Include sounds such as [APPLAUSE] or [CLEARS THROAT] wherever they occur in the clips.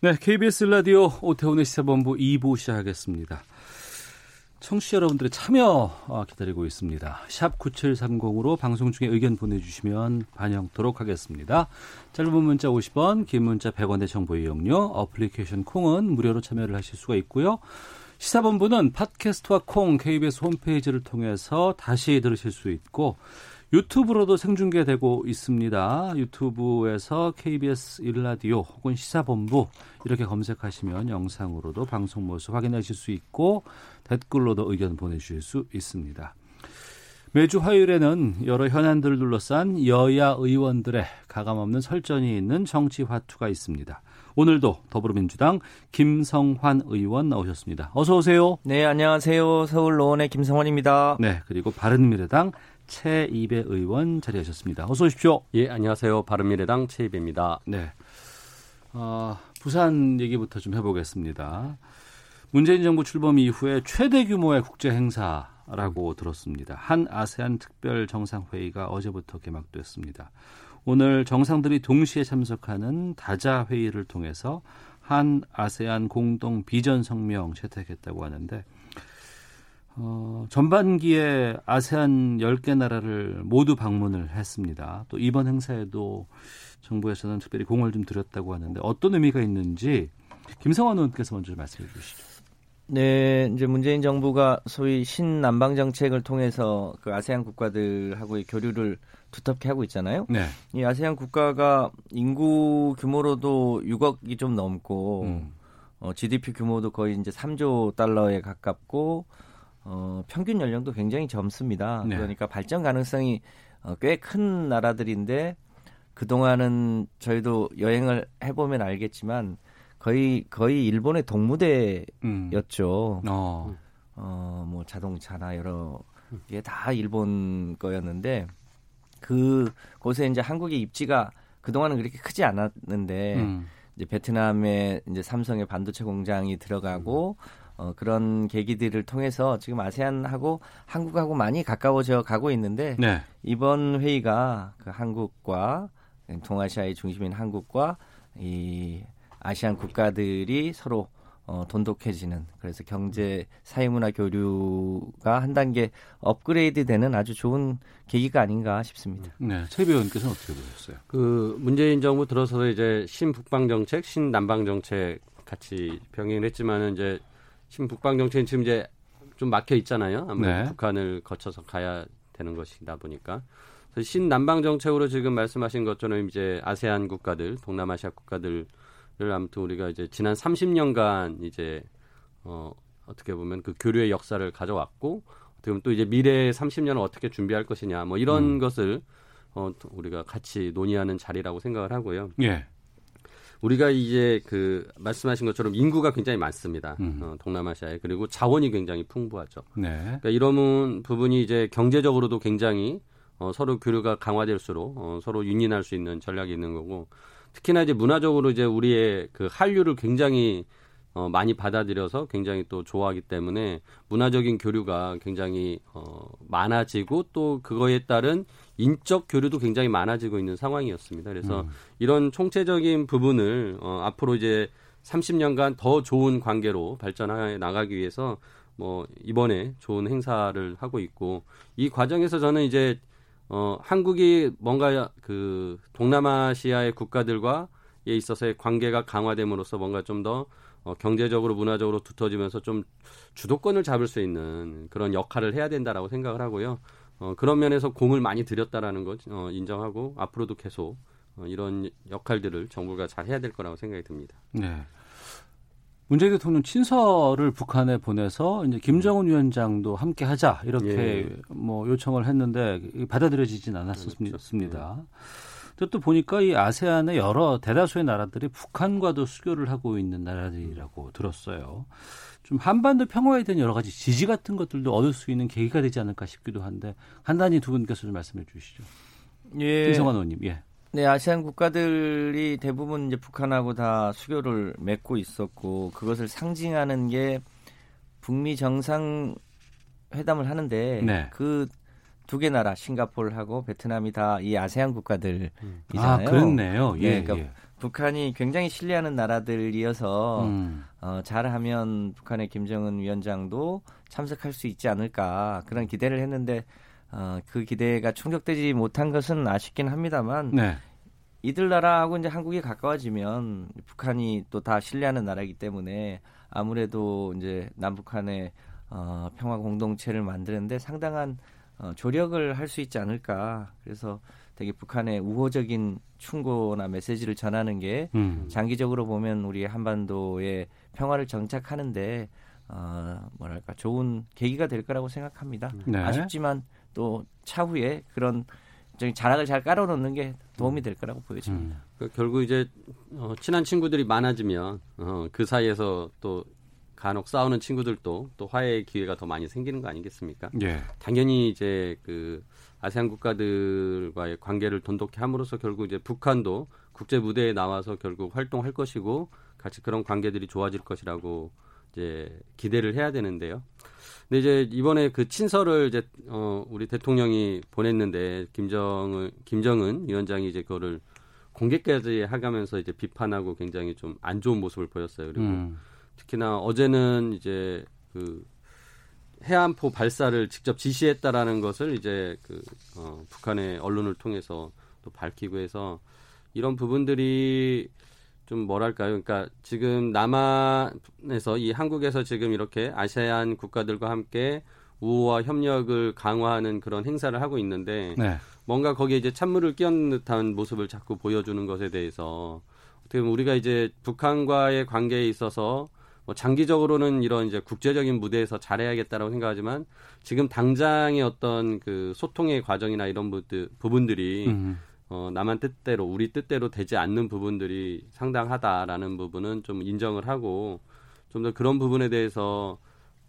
네, KBS 라디오 오태훈의 시사본부 2부 시작하겠습니다. 청취자 여러분들의 참여 어, 기다리고 있습니다. 샵 9730으로 방송 중에 의견 보내주시면 반영토록 하겠습니다. 짧은 문자 50원, 긴 문자 100원의 정보 이용료, 어플리케이션 콩은 무료로 참여를 하실 수가 있고요. 시사본부는 팟캐스트와 콩, KBS 홈페이지를 통해서 다시 들으실 수 있고 유튜브로도 생중계되고 있습니다. 유튜브에서 KBS 일라디오 혹은 시사본부 이렇게 검색하시면 영상으로도 방송 모습 확인하실 수 있고 댓글로도 의견 보내주실 수 있습니다. 매주 화요일에는 여러 현안들을 둘러싼 여야 의원들의 가감없는 설전이 있는 정치 화투가 있습니다. 오늘도 더불어민주당 김성환 의원 나오셨습니다. 어서 오세요. 네 안녕하세요 서울 노원의 김성원입니다 네, 그리고 바른미래당 최이배 의원 자리하셨습니다. 어서 오십시오. 예, 안녕하세요. 바른미래당 최이배입니다. 네. 어, 부산 얘기부터 좀 해보겠습니다. 문재인 정부 출범 이후에 최대 규모의 국제 행사라고 들었습니다. 한 아세안 특별 정상회의가 어제부터 개막됐습니다. 오늘 정상들이 동시에 참석하는 다자 회의를 통해서 한 아세안 공동 비전 성명 채택했다고 하는데 어, 전반기에 아세안 10개 나라를 모두 방문을 했습니다. 또 이번 행사에도 정부에서는 특별히 공을 좀 들였다고 하는데 어떤 의미가 있는지 김성환 의원께서 먼저 말씀해 주시죠. 네, 이제 문재인 정부가 소위 신남방 정책을 통해서 그 아세안 국가들하고의 교류를 두텁게 하고 있잖아요. 네. 이 아세안 국가가 인구 규모로도 6억이 좀 넘고 음. 어, GDP 규모도 거의 이제 3조 달러에 가깝고 어, 평균 연령도 굉장히 젊습니다. 네. 그러니까 발전 가능성이 어, 꽤 큰 나라들인데 그동안은 저희도 여행을 해보면 알겠지만 거의 거의 일본의 동무대였죠. 음. 어. 어, 뭐 자동차나 여러 게 다 일본 거였는데 그 곳에 이제 한국의 입지가 그동안은 그렇게 크지 않았는데 음. 이제 베트남에 이제 삼성의 반도체 공장이 들어가고 어, 그런 계기들을 통해서 지금 아세안하고 한국하고 많이 가까워져 가고 있는데 네. 이번 회의가 그 한국과 동아시아의 중심인 한국과 이 아시안 국가들이 서로 어, 돈독해지는 그래서 경제 사회문화 교류가 한 단계 업그레이드되는 아주 좋은 계기가 아닌가 싶습니다. 네. 최비 의원께서는 어떻게 보셨어요? 그 문재인 정부 들어서 이제 신북방 정책, 신남방 정책 같이 병행을 했지만은 이제 신북방 정책은 지금 이제 좀 막혀 있잖아요. 아무래도 네. 북한을 거쳐서 가야 되는 것이다 보니까. 신남방 정책으로 지금 말씀하신 것처럼 이제 아세안 국가들, 동남아시아 국가들을 아무튼 우리가 이제 지난 30년간 이제 어 어떻게 보면 그 교류의 역사를 가져왔고 어떻게 보면 또 이제 미래 30년을 어떻게 준비할 것이냐 뭐 이런 음. 것을 어또 우리가 같이 논의하는 자리라고 생각을 하고요. 예. 우리가 이제 그 말씀하신 것처럼 인구가 굉장히 많습니다. 음. 어, 동남아시아에 그리고 자원이 굉장히 풍부하죠. 네. 그러니까 이런 부분이 이제 경제적으로도 굉장히 어, 서로 교류가 강화될수록 어, 서로 윤인할 수 있는 전략이 있는 거고 특히나 이제 문화적으로 이제 우리의 그 한류를 굉장히 어, 많이 받아들여서 굉장히 또 좋아하기 때문에 문화적인 교류가 굉장히 어, 많아지고 또 그거에 따른 인적 교류도 굉장히 많아지고 있는 상황이었습니다. 그래서 음. 이런 총체적인 부분을 어, 앞으로 이제 30년간 더 좋은 관계로 발전해 나가기 위해서 뭐 이번에 좋은 행사를 하고 있고 이 과정에서 저는 이제 어 한국이 뭔가 그 동남아시아의 국가들과 에 있어서의 관계가 강화됨으로써 뭔가 좀더 어, 경제적으로 문화적으로 두터지면서 좀 주도권을 잡을 수 있는 그런 역할을 해야 된다라고 생각을 하고요. 어, 그런 면에서 공을 많이 들였다라는 거 어, 인정하고 앞으로도 계속 어, 이런 역할들을 정부가 잘 해야 될 거라고 생각이 듭니다. 네. 문재인 대통령 친서를 북한에 보내서 이제 김정은 위원장도 함께 하자 이렇게 예. 뭐 요청을 했는데 받아들여지진 그렇죠. 않았습니다. 또 보니까 이 아세안의 여러 대다수의 나라들이 북한과도 수교를 하고 있는 나라들이라고 들었어요. 좀 한반도 평화에 대한 여러 가지 지지 같은 것들도 얻을 수 있는 계기가 되지 않을까 싶기도 한데 간단히 두 분께서 좀 말씀해 주시죠. 예. 김성환 의원님. 예. 네, 아시안 국가들이 대부분 이제 북한하고 다 수교를 맺고 있었고 그것을 상징하는 게 북미 정상 회담을 하는데 네. 그 두 개 나라 싱가포르하고 베트남이 다 이 아세안 아, 국가들이잖아요. 그렇네요. 예, 네, 그러니까 예. 북한이 굉장히 신뢰하는 나라들이어서 음. 어, 잘하면 북한의 김정은 위원장도 참석할 수 있지 않을까 그런 기대를 했는데 어, 그 기대가 충족되지 못한 것은 아쉽긴 합니다만 네. 이들 나라하고 이제 한국이 가까워지면 북한이 또 다 신뢰하는 나라이기 때문에 아무래도 이제 남북한의 어, 평화 공동체를 만드는데 상당한 어, 조력을 할 수 있지 않을까. 그래서 되게 북한의 우호적인 충고나 메시지를 전하는 게 음. 장기적으로 보면 우리 한반도의 평화를 정착하는데 어, 뭐랄까 좋은 계기가 될 거라고 생각합니다. 네. 아쉽지만 또 차후에 그런 자락을 잘 깔아놓는 게 도움이 될 거라고 보여집니다. 음. 그 결국 이제 어, 친한 친구들이 많아지면 어, 그 사이에서 또 간혹 싸우는 친구들도 또 화해의 기회가 더 많이 생기는 거 아니겠습니까? 예. 당연히 이제 그 아세안 국가들과의 관계를 돈독히 함으로써 결국 이제 북한도 국제 무대에 나와서 결국 활동할 것이고 같이 그런 관계들이 좋아질 것이라고 이제 기대를 해야 되는데요. 근데 이제 이번에 그 친서를 이제 어 우리 대통령이 보냈는데 김정은 김정은 위원장이 이제 그거를 공개까지 하가면서 이제 비판하고 굉장히 좀 안 좋은 모습을 보였어요. 그리고 음. 특히나 어제는 이제 그 해안포 발사를 직접 지시했다라는 것을 이제 그 어, 북한의 언론을 통해서 또 밝히고 해서 이런 부분들이 좀 뭐랄까요? 그러니까 지금 남한에서 이 한국에서 지금 이렇게 아세안 국가들과 함께 우호와 협력을 강화하는 그런 행사를 하고 있는데 네. 뭔가 거기에 이제 찬물을 끼얹는 듯한 모습을 자꾸 보여주는 것에 대해서 어떻게 보면 우리가 이제 북한과의 관계에 있어서 뭐 장기적으로는 이런 이제 국제적인 무대에서 잘해야겠다라고 생각하지만 지금 당장의 어떤 그 소통의 과정이나 이런 부들, 부분들이 음. 어, 남한 뜻대로 우리 뜻대로 되지 않는 부분들이 상당하다라는 부분은 좀 인정을 하고 좀 더 그런 부분에 대해서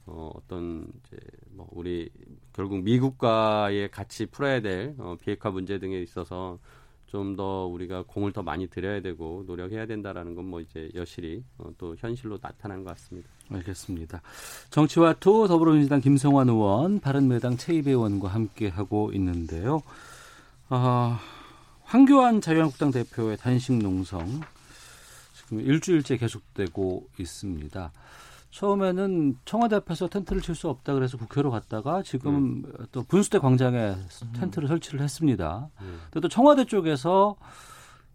어, 어떤 이제 뭐 우리 결국 미국과의 같이 풀어야 될 어, 비핵화 문제 등에 있어서 좀 더 우리가 공을 더 많이 들여야 되고 노력해야 된다라는 건 뭐 이제 여실히 어, 또 현실로 나타난 것 같습니다. 알겠습니다. 정치와 투 더불어민주당 김성환 의원, 바른미래당 채이배 의원과 함께 하고 있는데요. 아, 황교안 자유한국당 대표의 단식 농성 지금 일주일째 계속되고 있습니다. 처음에는 청와대 앞에서 텐트를 칠 수 없다 그래서 국회로 갔다가 지금 또 분수대 광장에 텐트를 설치를 했습니다. 음. 근데 또 청와대 쪽에서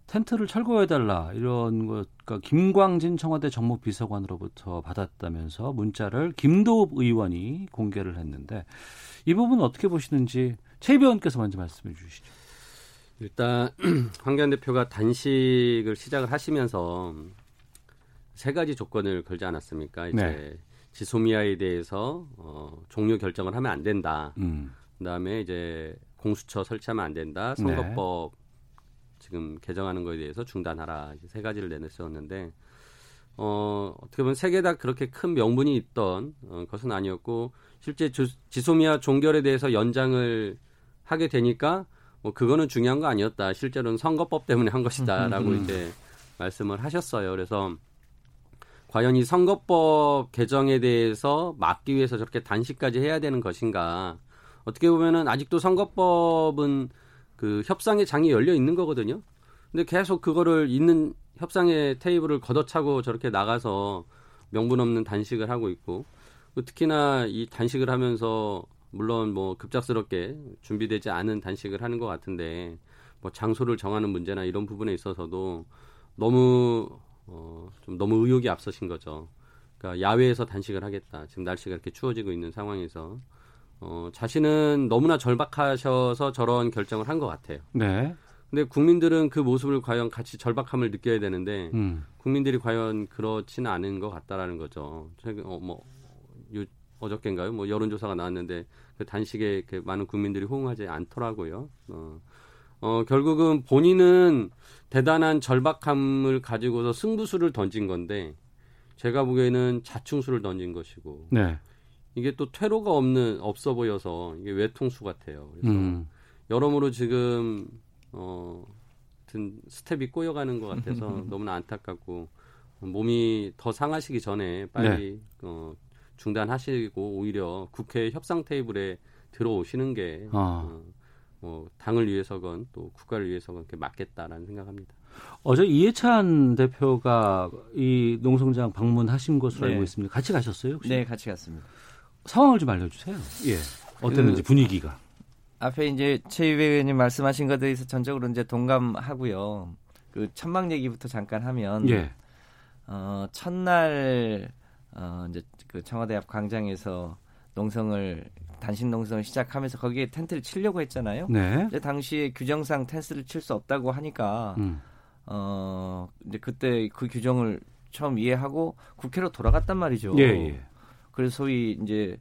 텐트를 철거해달라 이런 것, 그러니까 김광진 청와대 정무비서관으로부터 받았다면서 문자를 김도읍 의원이 공개를 했는데 이 부분은 어떻게 보시는지 최 의원께서 먼저 말씀해 주시죠. 일단 [CLEARS THROAT] 황교안 대표가 단식을 시작을 하시면서 세 가지 조건을 걸지 않았습니까? 이제 네. 지소미아에 대해서 어, 종료 결정을 하면 안 된다. 음. 그다음에 이제 공수처 설치하면 안 된다. 네. 선거법 지금 개정하는 거에 대해서 중단하라. 세 가지를 내놓으셨는데 어, 어떻게 보면 세 개 다 그렇게 큰 명분이 있던 어, 것은 아니었고 실제 주, 지소미아 종결에 대해서 연장을 하게 되니까 뭐 그거는 중요한 거 아니었다. 실제로는 선거법 때문에 한 것이다라고 음. 이제 말씀을 하셨어요. 그래서 과연 이 선거법 개정에 대해서 막기 위해서 저렇게 단식까지 해야 되는 것인가? 어떻게 보면은 아직도 선거법은 그 협상의 장이 열려 있는 거거든요. 근데 계속 그거를 있는 협상의 테이블을 걷어차고 저렇게 나가서 명분 없는 단식을 하고 있고 그 특히나 이 단식을 하면서 물론 뭐 급작스럽게 준비되지 않은 단식을 하는 것 같은데 뭐 장소를 정하는 문제나 이런 부분에 있어서도 너무 어, 좀 너무 의욕이 앞서신 거죠. 그러니까 야외에서 단식을 하겠다. 지금 날씨가 이렇게 추워지고 있는 상황에서 어, 자신은 너무나 절박하셔서 저런 결정을 한 것 같아요. 네. 근데 국민들은 그 모습을 과연 같이 절박함을 느껴야 되는데 음. 국민들이 과연 그렇지는 않은 것 같다라는 거죠. 최근 어, 뭐 요, 어저께인가요? 뭐 여론조사가 나왔는데 그 단식에 그 많은 국민들이 호응하지 않더라고요. 어, 어, 결국은 본인은 대단한 절박함을 가지고서 승부수를 던진 건데 제가 보기에는 자충수를 던진 것이고 네. 이게 또 퇴로가 없는 없어 보여서 이게 외통수 같아요. 그래서 음. 여러모로 지금 어든 스텝이 꼬여가는 것 같아서 [LAUGHS] 너무나 안타깝고 몸이 더 상하시기 전에 빨리 어 중단하시고 오히려 국회 협상 테이블에 들어오시는 게 아. 어, 뭐 당을 위해서건 또 국가를 위해서건 그렇게 맞겠다라는 생각합니다. 어제 이해찬 대표가 이 농성장 방문하신 것으로 네. 알고 있습니다. 같이 가셨어요? 혹시? 네, 같이 갔습니다. 상황을 좀 알려주세요. 예. 어땠는지 그- 분위기가. 앞에 이제 최 의원님 말씀하신 것에 대해서 전적으로 이제 동감하고요. 그 천막 얘기부터 잠깐 하면 예. 어, 첫날 어, 이제 그 청와대 앞 광장에서 농성을 단식 농성을 시작하면서 거기에 텐트를 치려고 했잖아요. 네. 이제 당시에 규정상 텐트를 칠 수 없다고 하니까 음. 어 이제 그때 그 규정을 처음 이해하고 국회로 돌아갔단 말이죠. 예, 예. 그래서 소위 이제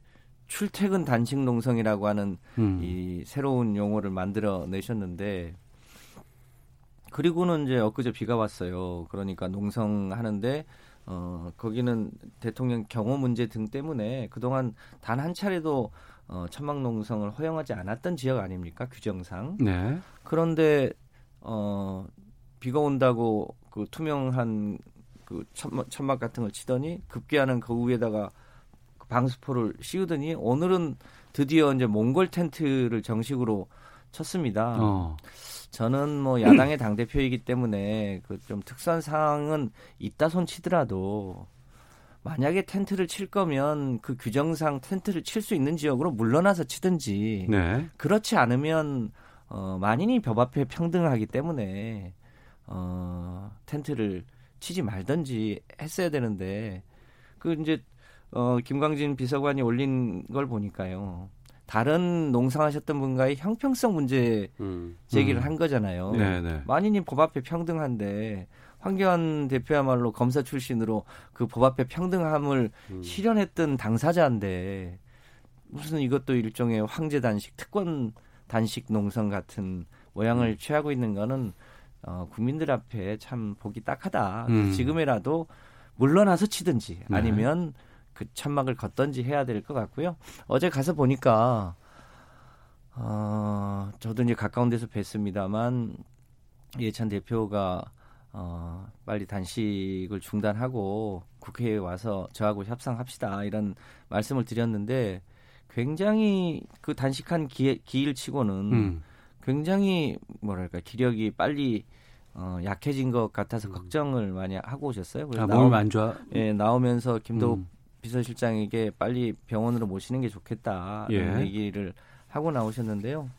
출퇴근 단식 농성이라고 하는 음. 이 새로운 용어를 만들어 내셨는데 그리고는 이제 엊그제 비가 왔어요. 그러니까 농성하는데 어 거기는 대통령 경호 문제 등 때문에 그동안 단 한 차례도 어 천막 농성을 허용하지 않았던 지역 아닙니까? 규정상. 네. 그런데 어 비가 온다고 그 투명한 그 천막, 천막 같은 걸 치더니 급기야는 그 위에다가 그 방수포를 씌우더니 오늘은 드디어 이제 몽골 텐트를 정식으로 쳤습니다. 어. 저는 뭐 야당의 당 대표이기 때문에 그 좀 특수한 상황은 있다 손 치더라도 만약에 텐트를 칠 거면 그 규정상 텐트를 칠 수 있는 지역으로 물러나서 치든지 네. 그렇지 않으면 어, 만인이 법 앞에 평등하기 때문에 어, 텐트를 치지 말든지 했어야 되는데 그 이제 어, 김광진 비서관이 올린 걸 보니까요. 다른 농성하셨던 분과의 형평성 문제 음. 제기를 음. 한 거잖아요. 네, 네. 만인이 법 앞에 평등한데 황교안 대표야말로 검사 출신으로 그 법 앞에 평등함을 음. 실현했던 당사자인데 무슨 이것도 일종의 황제 단식, 특권 단식 농성 같은 모양을 음. 취하고 있는 거는 어, 국민들 앞에 참 보기 딱하다. 음. 지금이라도 물러나서 치든지 네. 아니면 그 천막을 걷든지 해야 될 것 같고요. 어제 가서 보니까 어, 저도 이제 가까운 데서 뵀습니다만 예찬 대표가 어, 빨리 단식을 중단하고 국회에 와서 저하고 협상합시다 이런 말씀을 드렸는데 굉장히 그 단식한 기, 기일 치고는 음. 굉장히 뭐랄까 기력이 빨리 어, 약해진 것 같아서 음. 걱정을 많이 하고 오셨어요. 그래서 아, 나오, 몸이 안 좋아. 예, 나오면서 김도욱 음. 비서실장에게 빨리 병원으로 모시는 게 좋겠다 이런 예. 얘기를 하고 나오셨는데요.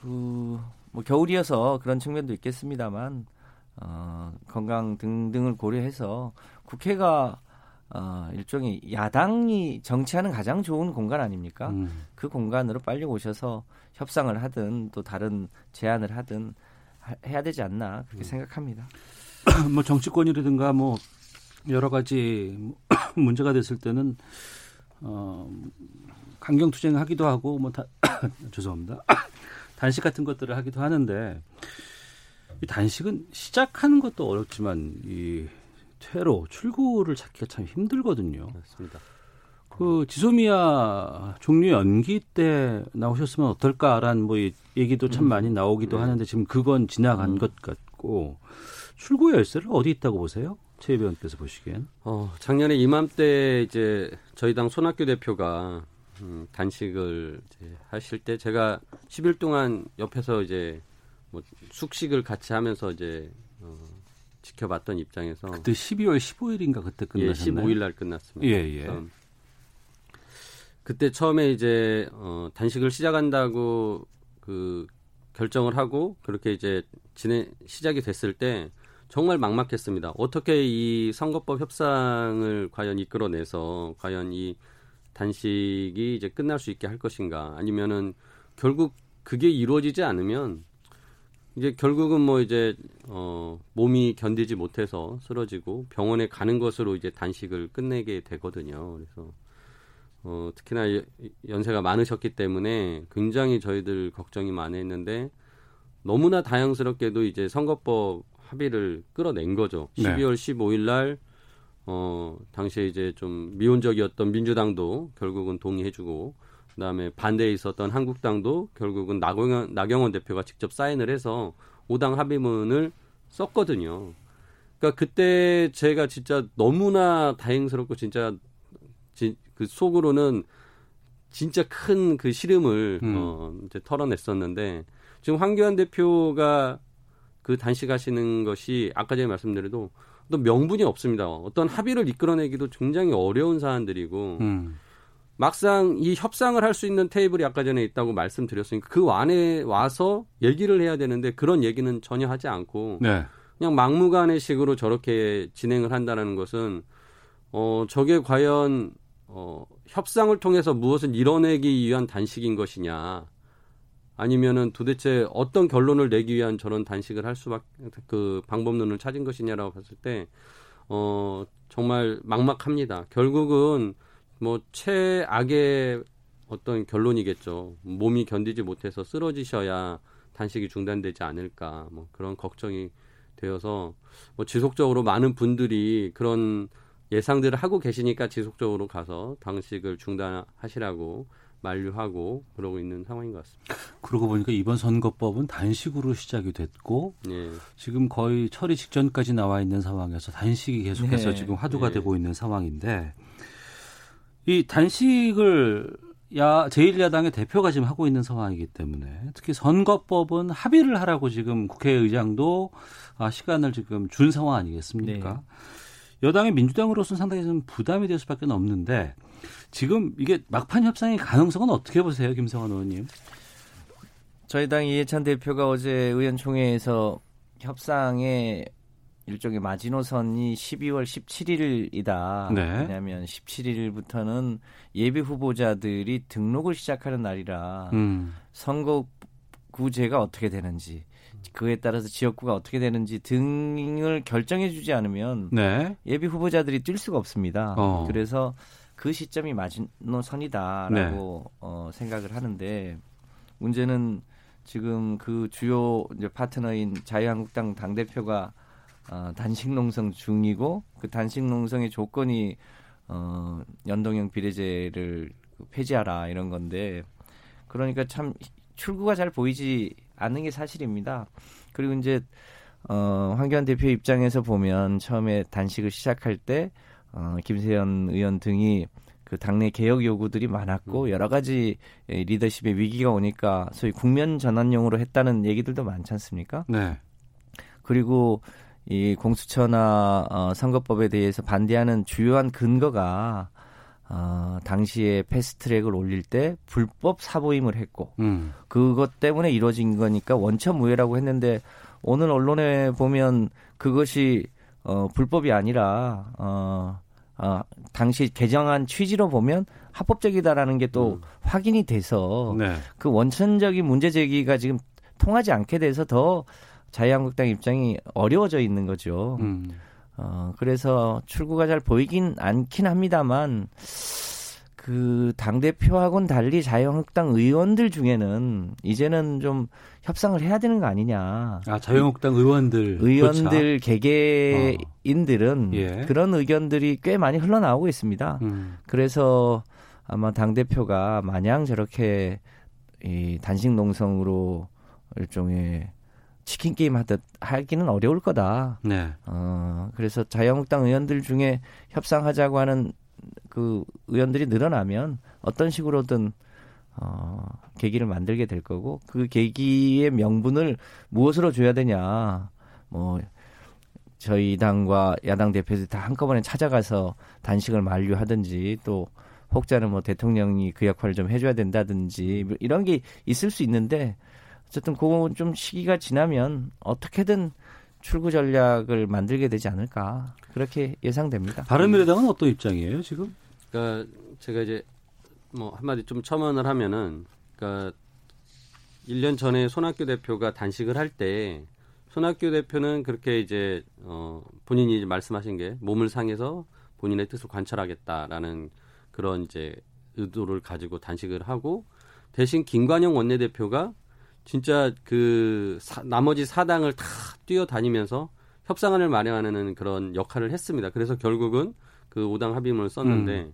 그 뭐 겨울이어서 그런 측면도 있겠습니다만 어, 건강 등등을 고려해서 국회가 어, 일종의 야당이 정치하는 가장 좋은 공간 아닙니까? 음. 그 공간으로 빨리 오셔서 협상을 하든 또 다른 제안을 하든 하- 해야 되지 않나 그렇게 생각합니다. [CLEARS THROAT] 뭐 정치권이라든가 뭐 여러 가지 [CLEARS THROAT] 문제가 됐을 때는 어 강경 투쟁하기도 하고 뭐 다, [CLEARS THROAT] 죄송합니다. 단식 같은 것들을 하기도 하는데 이 단식은 시작하는 것도 어렵지만 이 퇴로 출구를 찾기가 참 힘들거든요. 맞습니다. 그 지소미아 종료 연기 때 나오셨으면 어떨까라는 뭐 이- 얘기도 참 많이 나오기도 네. 하는데 지금 그건 지나간 것 같고 출구 열쇠를 어디 있다고 보세요? 최 의원께서 보시기엔. 어, 작년에 이맘때 이제 저희 당 손학규 대표가 음, 단식을 하실 때 제가 10일 동안 옆에서 이제 뭐 숙식을 같이 하면서 이제 어, 지켜봤던 입장에서 그때 12월 15일인가 그때 예, 끝나셨나요? 15일 날 끝났습니다. 예, 예. 그때 처음에 이제 어, 단식을 시작한다고 그 결정을 하고 그렇게 이제 진행 시작이 됐을 때 정말 막막했습니다. 어떻게 이 선거법 협상을 과연 이끌어내서 과연 이 단식이 이제 끝날 수 있게 할 것인가 아니면은 결국 그게 이루어지지 않으면 이제 결국은 뭐 이제 어 몸이 견디지 못해서 쓰러지고 병원에 가는 것으로 이제 단식을 끝내게 되거든요. 그래서 어 특히나 여- 연세가 많으셨기 때문에 굉장히 저희들 걱정이 많이 했는데 너무나 다양스럽게도 이제 선거법 합의를 끌어낸 거죠. 네. 12월 15일 날 어, 당시에 이제 좀 미온적이었던 민주당도 결국은 동의해주고, 그 다음에 반대에 있었던 한국당도 결국은 나경원, 나경원 대표가 직접 사인을 해서 5당 합의문을 썼거든요. 그러니까 그때 제가 진짜 너무나 다행스럽고 진짜 지, 그 속으로는 진짜 큰 그 시름을 음. 어, 이제 털어냈었는데 지금 황교안 대표가 그 단식하시는 것이 아까 전에 말씀드려도 또 명분이 없습니다. 어떤 합의를 이끌어내기도 굉장히 어려운 사안들이고 음. 막상 이 협상을 할 수 있는 테이블이 아까 전에 있다고 말씀드렸으니까 그 안에 와서 얘기를 해야 되는데 그런 얘기는 전혀 하지 않고 네. 그냥 막무가내 식으로 저렇게 진행을 한다는 것은 어 저게 과연 어 협상을 통해서 무엇을 이뤄내기 위한 단식인 것이냐 아니면은 도대체 어떤 결론을 내기 위한 저런 단식을 할 수밖에 그 방법론을 찾은 것이냐라고 봤을 때 어 정말 막막합니다. 결국은 뭐 최악의 어떤 결론이겠죠. 몸이 견디지 못해서 쓰러지셔야 단식이 중단되지 않을까 뭐 그런 걱정이 되어서 뭐 지속적으로 많은 분들이 그런 예상들을 하고 계시니까 지속적으로 가서 단식을 중단하시라고 만류하고 그러고 있는 상황인 것 같습니다. 그러고 보니까 이번 선거법은 단식으로 시작이 됐고 예. 지금 거의 처리 직전까지 나와 있는 상황에서 단식이 계속해서 네. 지금 화두가 네. 되고 있는 상황인데 이 단식을 야 제1야당의 대표가 지금 하고 있는 상황이기 때문에 특히 선거법은 합의를 하라고 지금 국회의장도 아, 시간을 지금 준 상황 아니겠습니까? 네. 여당의 민주당으로서는 상당히 좀 부담이 될 수밖에 없는데 지금 이게 막판 협상의 가능성은 어떻게 보세요, 김성환 의원님? 저희 당 이해찬 대표가 어제 의원총회에서 협상의 일종의 마지노선이 12월 17일이다. 네. 왜냐하면 17일부터는 예비 후보자들이 등록을 시작하는 날이라 음, 선거구제가 어떻게 되는지 그에 따라서 지역구가 어떻게 되는지 등을 결정해주지 않으면 네. 예비 후보자들이 뛸 수가 없습니다. 어. 그래서 그 시점이 마지노선이다라고 네. 어, 생각을 하는데 문제는 지금 그 주요 이제 파트너인 자유한국당 당 대표가 어, 단식 농성 중이고 그 단식 농성의 조건이 어, 연동형 비례제를 폐지하라 이런 건데 그러니까 참 출구가 잘 보이지 않는 게 사실입니다. 그리고 이제 어, 황교안 대표 입장에서 보면 처음에 단식을 시작할 때 어, 김세연 의원 등이 그 당내 개혁 요구들이 많았고 여러 가지 에, 리더십의 위기가 오니까 소위 국면 전환용으로 했다는 얘기들도 많지 않습니까? 네. 그리고 이 공수처나 어, 선거법에 대해서 반대하는 주요한 근거가 어, 당시에 패스트트랙을 올릴 때 불법 사보임을 했고 음. 그것 때문에 이루어진 거니까 원천무효라고 했는데 오늘 언론에 보면 그것이 어, 불법이 아니라 어, 어, 당시 개정한 취지로 보면 합법적이다라는 게또 확인이 돼서 네. 그 원천적인 문제 제기가 지금 통하지 않게 돼서 더 자유한국당 입장이 어려워져 있는 거죠. 음. 어, 그래서 출구가 잘 보이긴 않긴 합니다만, 그, 당대표하고는 달리 자유한국당 의원들 중에는 이제는 좀 협상을 해야 되는 거 아니냐. 아 자유한국당 의원들 의원들 개개인들은 예. 그런 의견들이 꽤 많이 흘러나오고 있습니다. 음. 그래서 아마 당대표가 마냥 저렇게 이 단식 농성으로 일종의 치킨 게임 하듯 하기는 어려울 거다. 네. 어, 그래서 자유한국당 의원들 중에 협상하자고 하는 그 의원들이 늘어나면 어떤 식으로든 어, 계기를 만들게 될 거고 그 계기의 명분을 무엇으로 줘야 되냐. 뭐 저희 당과 야당 대표들이 다 한꺼번에 찾아가서 단식을 만류하든지 또 혹자는 뭐 대통령이 그 역할을 좀 해줘야 된다든지 뭐 이런 게 있을 수 있는데 어쨌든 그건 좀 시기가 지나면 어떻게든 출구 전략을 만들게 되지 않을까 그렇게 예상됩니다. 바른미래당은 어떤 입장이에요 지금? 그러니까 제가 이제 뭐 한마디 좀 첨언을 하면은 그러니까 1년 전에 손학규 대표가 단식을 할 때 손학규 대표는 그렇게 이제 어 본인이 이제 말씀하신 게 몸을 상해서 본인의 뜻을 관철하겠다라는 그런 이제 의도를 가지고 단식을 하고 대신 김관영 원내대표가 진짜 그 사, 나머지 사당을 다 뛰어다니면서 협상안을 마련하는 그런 역할을 했습니다. 그래서 결국은 그 5당 합의문을 썼는데 음.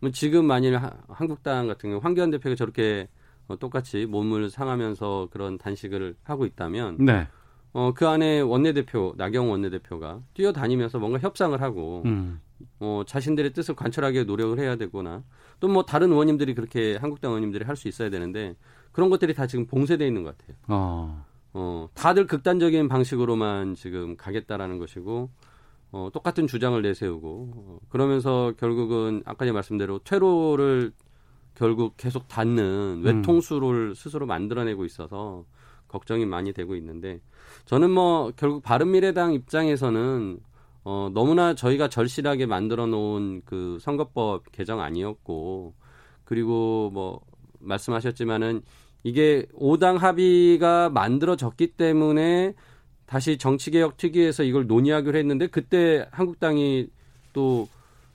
뭐 지금 만일 하, 한국당 같은 경우 황교안 대표가 저렇게 어, 똑같이 몸을 상하면서 그런 단식을 하고 있다면 네. 어, 그 안에 원내대표 나경 원내대표가 뛰어다니면서 뭔가 협상을 하고 음. 어, 자신들의 뜻을 관철하게 노력을 해야 되거나 또 뭐 다른 의원님들이 그렇게 한국당 의원님들이 할 수 있어야 되는데 그런 것들이 다 지금 봉쇄돼 있는 것 같아요. 어. 어, 다들 극단적인 방식으로만 지금 가겠다라는 것이고 어, 똑같은 주장을 내세우고 어, 그러면서 결국은 아까 제 말씀대로 퇴로를 결국 계속 닫는 외통수를 스스로 만들어내고 있어서 걱정이 많이 되고 있는데 저는 뭐 결국 바른미래당 입장에서는 어, 너무나 저희가 절실하게 만들어 놓은 그 선거법 개정 아니었고 그리고 뭐 말씀하셨지만은 이게 5당 합의가 만들어졌기 때문에 다시 정치개혁 특위에서 이걸 논의하기로 했는데 그때 한국당이 또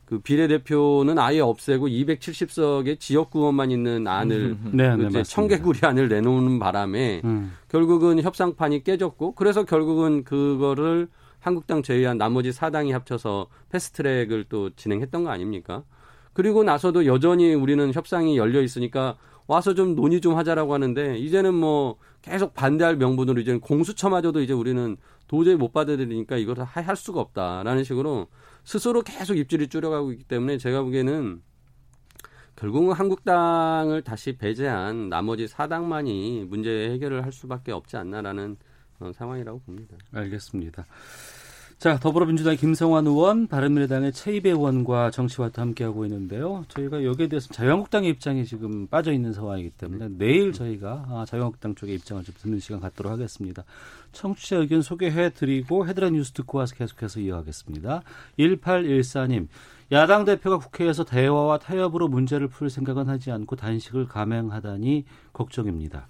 그 비례대표는 아예 없애고 270석의 지역 구원만 있는 안을 네, 네, 그. 청개구리 안을 내놓는 바람에 음. 결국은 협상판이 깨졌고 그래서 결국은 그거를 한국당 제외한 나머지 사당이 합쳐서 패스트트랙을 또 진행했던 거 아닙니까? 그리고 나서도 여전히 우리는 협상이 열려 있으니까 와서 좀 논의 좀 하자라고 하는데 이제는 뭐 계속 반대할 명분으로 이제는 공수처마저도 이제 우리는 도저히 못 받아들이니까 이걸 하- 할 수가 없다라는 식으로 스스로 계속 입질이 줄여가고 있기 때문에 제가 보기에는 결국은 한국당을 다시 배제한 나머지 사당만이 문제 해결을 할 수밖에 없지 않나라는 어, 상황이라고 봅니다. 알겠습니다. 자, 더불어민주당의 김성환 의원, 바른미래당의 최이배 의원과 정치와도 함께하고 있는데요. 저희가 여기에 대해서 자유한국당의 입장이 지금 빠져 있는 상황이기 때문에 내일 저희가 아, 자유한국당 쪽의 입장을 좀 듣는 시간 갖도록 하겠습니다. 청취자 의견 소개해드리고 헤드라인 뉴스 듣고 와서 계속해서 이어가겠습니다. 1814님, 야당 대표가 국회에서 대화와 타협으로 문제를 풀 생각은 하지 않고 단식을 감행하다니 걱정입니다.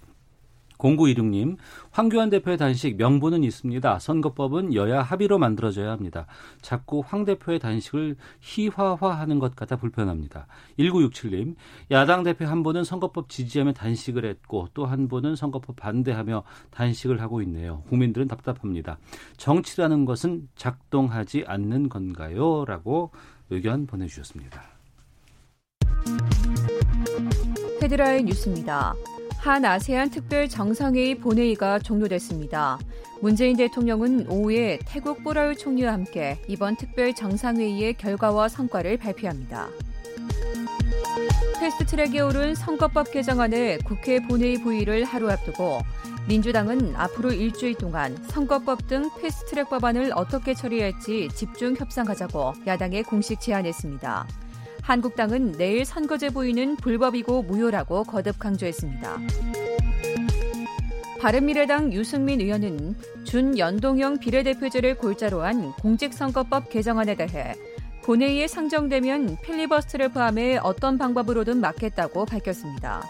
0926님, 황교안 대표의 단식 명분은 있습니다. 선거법은 여야 합의로 만들어져야 합니다. 자꾸 황 대표의 단식을 희화화하는 것 같아 불편합니다. 1967님, 야당 대표 한 분은 선거법 지지하며 단식을 했고 또 한 분은 선거법 반대하며 단식을 하고 있네요. 국민들은 답답합니다. 정치라는 것은 작동하지 않는 건가요? 라고 의견 보내주셨습니다. 헤드라인 뉴스입니다. 한 아세안 특별 정상회의 본회의가 종료됐습니다. 문재인 대통령은 오후에 태국 쁘라윳 총리와 함께 이번 특별 정상회의의 결과와 성과를 발표합니다. 패스트 트랙에 오른 선거법 개정안의 국회 본회의 부의를 하루 앞두고 민주당은 앞으로 일주일 동안 선거법 등 패스트 트랙 법안을 어떻게 처리할지 집중 협상하자고 야당에 공식 제안했습니다. 한국당은 내일 선거제 부의는 불법이고 무효라고 거듭 강조했습니다. 바른미래당 유승민 의원은 준연동형 비례대표제를 골자로 한 공직선거법 개정안에 대해 본회의에 상정되면 필리버스트를 포함해 어떤 방법으로든 막겠다고 밝혔습니다.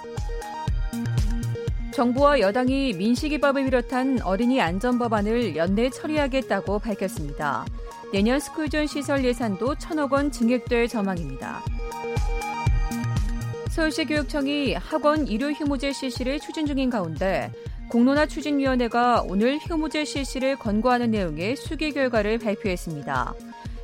정부와 여당이 민식이법을 비롯한 어린이 안전법안을 연내 처리하겠다고 밝혔습니다. 내년 스쿨존 시설 예산도 천억 원 증액될 전망입니다. 서울시 교육청이 학원 일요 휴무제 실시를 추진 중인 가운데 공론화 추진위원회가 오늘 휴무제 실시를 권고하는 내용의 수기 결과를 발표했습니다.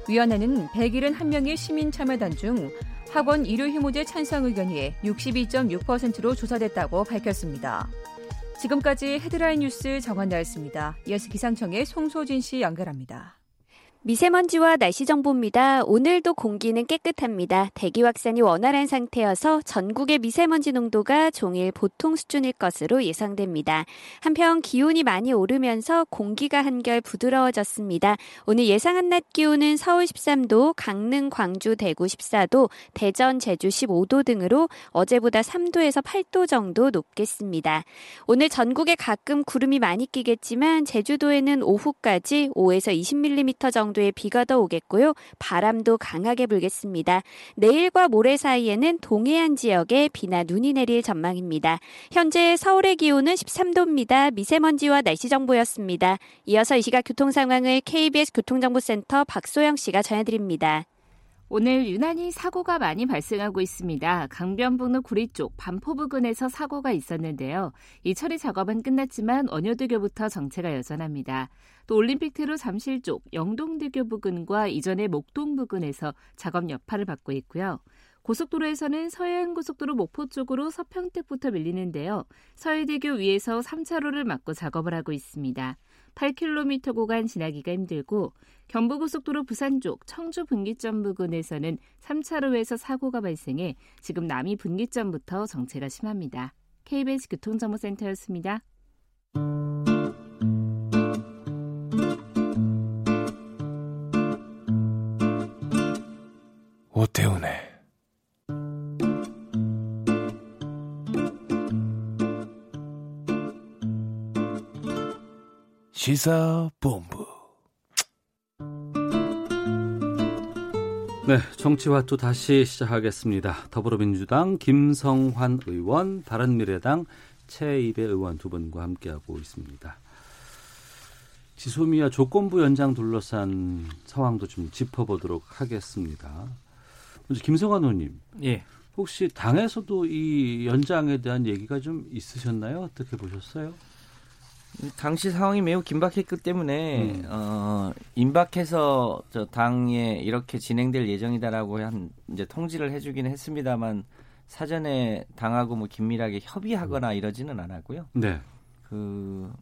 위원회는 171명의 시민 참여단 중 학원 일요 휴무제 찬성 의견이 62.6%로 조사됐다고 밝혔습니다. 지금까지 헤드라인 뉴스 정한나였습니다. 이어서 기상청의 송소진 씨 연결합니다. 미세먼지와 날씨 정보입니다. 오늘도 공기는 깨끗합니다. 대기 확산이 원활한 상태여서 전국의 미세먼지 농도가 종일 보통 수준일 것으로 예상됩니다. 한편 기온이 많이 오르면서 공기가 한결 부드러워졌습니다. 오늘 예상한 낮 기온은 서울 13도, 강릉, 광주, 대구 14도, 대전, 제주 15도 등으로 어제보다 3도에서 8도 정도 높겠습니다. 오늘 전국에 가끔 구름이 많이 끼겠지만 제주도에는 오후까지 5에서 20mm 정도 정도의 비가 더 오겠고요. 바람도 강하게 불겠습니다. 내일과 모레 사이에는 동해안 지역에 비나 눈이 내릴 전망입니다. 현재 서울의 기온은 13도입니다. 미세먼지와 날씨 정보였습니다. 이어서 이 시각 교통 상황을 KBS 교통정보센터 박소영 씨가 전해드립니다. 오늘 유난히 사고가 많이 발생하고 있습니다. 강변북로 구리 쪽 반포 부근에서 사고가 있었는데요. 이 처리 작업은 끝났지만 원효대교부터 정체가 여전합니다. 또 올림픽대로 잠실 쪽 영동대교 부근과 이전의 목동 부근에서 작업 여파를 받고 있고요. 고속도로에서는 서해안고속도로 목포 쪽으로 서평택부터 밀리는데요. 서해대교 위에서 3차로를 막고 작업을 하고 있습니다. 8km 구간 지나기가 힘들고 경부고속도로 부산 쪽 청주 분기점 부근에서는 3차로에서 사고가 발생해 지금 남이 분기점부터 정체가 심합니다. KBS 교통정보센터였습니다. 오태훈의 시사본부 네, 정치와 또 다시 시작하겠습니다. 더불어민주당 김성환 의원, 바른미래당 최입배 의원 두 분과 함께하고 있습니다. 지소미아 조건부 연장 둘러싼 상황도 좀 짚어보도록 하겠습니다. 먼저 김성환 의원님, 예. 혹시 당에서도 이 연장에 대한 얘기가 좀 있으셨나요? 어떻게 보셨어요? 당시 상황이 매우 긴박했기 때문에 음. 어, 임박해서 저 당에 이렇게 진행될 예정이다라고 한 이제 통지를 해주기는 했습니다만 사전에 당하고 뭐 긴밀하게 협의하거나 이러지는 않았고요. 네. 그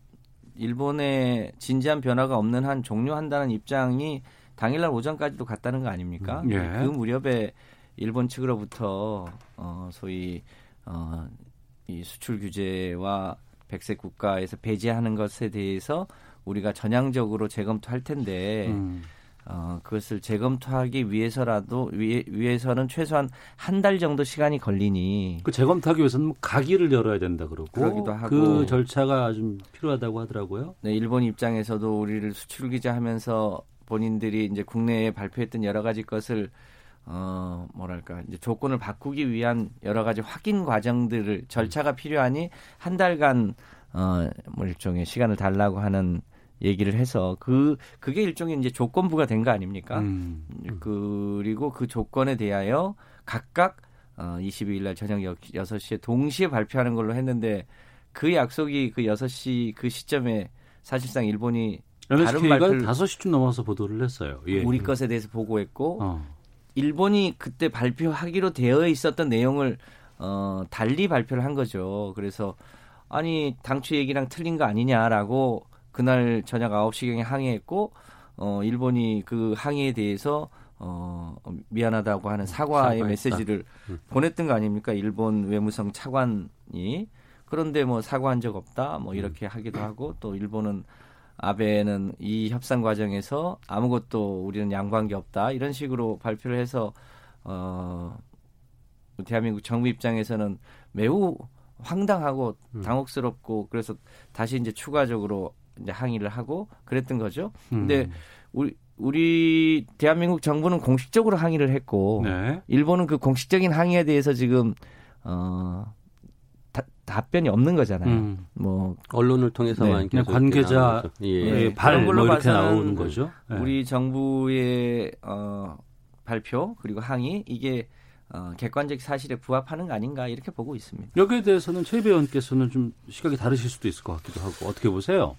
일본의 진지한 변화가 없는 한 종료한다는 입장이 당일날 오전까지도 갔다는 거 아닙니까? 음, 예. 그 무렵에 일본 측으로부터 어 소위 어이 수출 규제와 백색 국가에서 배제하는 것에 대해서 우리가 전향적으로 재검토할 텐데 음. 어, 그것을 재검토하기 위해서라도 위, 위해서는 최소한 한 달 정도 시간이 걸리니 그 재검토하기 위해서는 뭐 가기를 열어야 된다 그러고 그러기도 하고. 그 절차가 좀 필요하다고 하더라고요. 네, 일본 입장에서도 우리를 수출 규제하면서 본인들이 이제 국내에 발표했던 여러 가지 것을 어 뭐랄까 이제 조건을 바꾸기 위한 여러 가지 확인 과정들을 절차가 필요하니 한 달간 어 뭐 일종의 시간을 달라고 하는 얘기를 해서 그 그게 일종의 이제 조건부가 된 거 아닙니까? 음. 그리고 그 조건에 대하여 각각 어 22일 날 저녁 6시에 동시에 발표하는 걸로 했는데 그 약속이 그 6시 그 시점에 사실상 일본이 NHK가 발표를- 5시쯤 넘어서 보도를 했어요. 예. 우리 것에 대해서 보고했고 어. 일본이 그때 발표하기로 되어 있었던 내용을 어 달리 발표를 한 거죠. 그래서 아니 당초 얘기랑 틀린 거 아니냐라고 그날 저녁 9시경에 항의했고 어 일본이 그 항의에 대해서 어 미안하다고 하는 사과의 사과했다. 메시지를 음. 보냈던 거 아닙니까? 일본 외무성 차관이 그런데 뭐 사과한 적 없다 뭐 이렇게 하기도 하고 또 일본은 아베는 이 협상 과정에서 아무것도 우리는 양보한 게 없다 이런 식으로 발표를 해서 어 대한민국 정부 입장에서는 매우 황당하고 음. 당혹스럽고 그래서 다시 이제 추가적으로 이제 항의를 하고 그랬던 거죠. 근데 음. 우리 우리 대한민국 정부는 공식적으로 항의를 했고 네. 일본은 그 공식적인 항의에 대해서 지금 어 다- 답변이 없는 거잖아요. 음. 뭐 언론을 통해서만 네, 그냥 계속 관계자- 이렇게 나오는 거죠. 예. 네, 예, 발 걸로 뭐 이렇게 봐서는 나오는 거죠. 예. 우리 정부의 어, 발표 그리고 항의 이게 어, 객관적 사실에 부합하는 거 아닌가 이렇게 보고 있습니다. 여기에 대해서는 최 배원께서는 좀 시각이 다르실 수도 있을 것 같기도 하고 어떻게 보세요?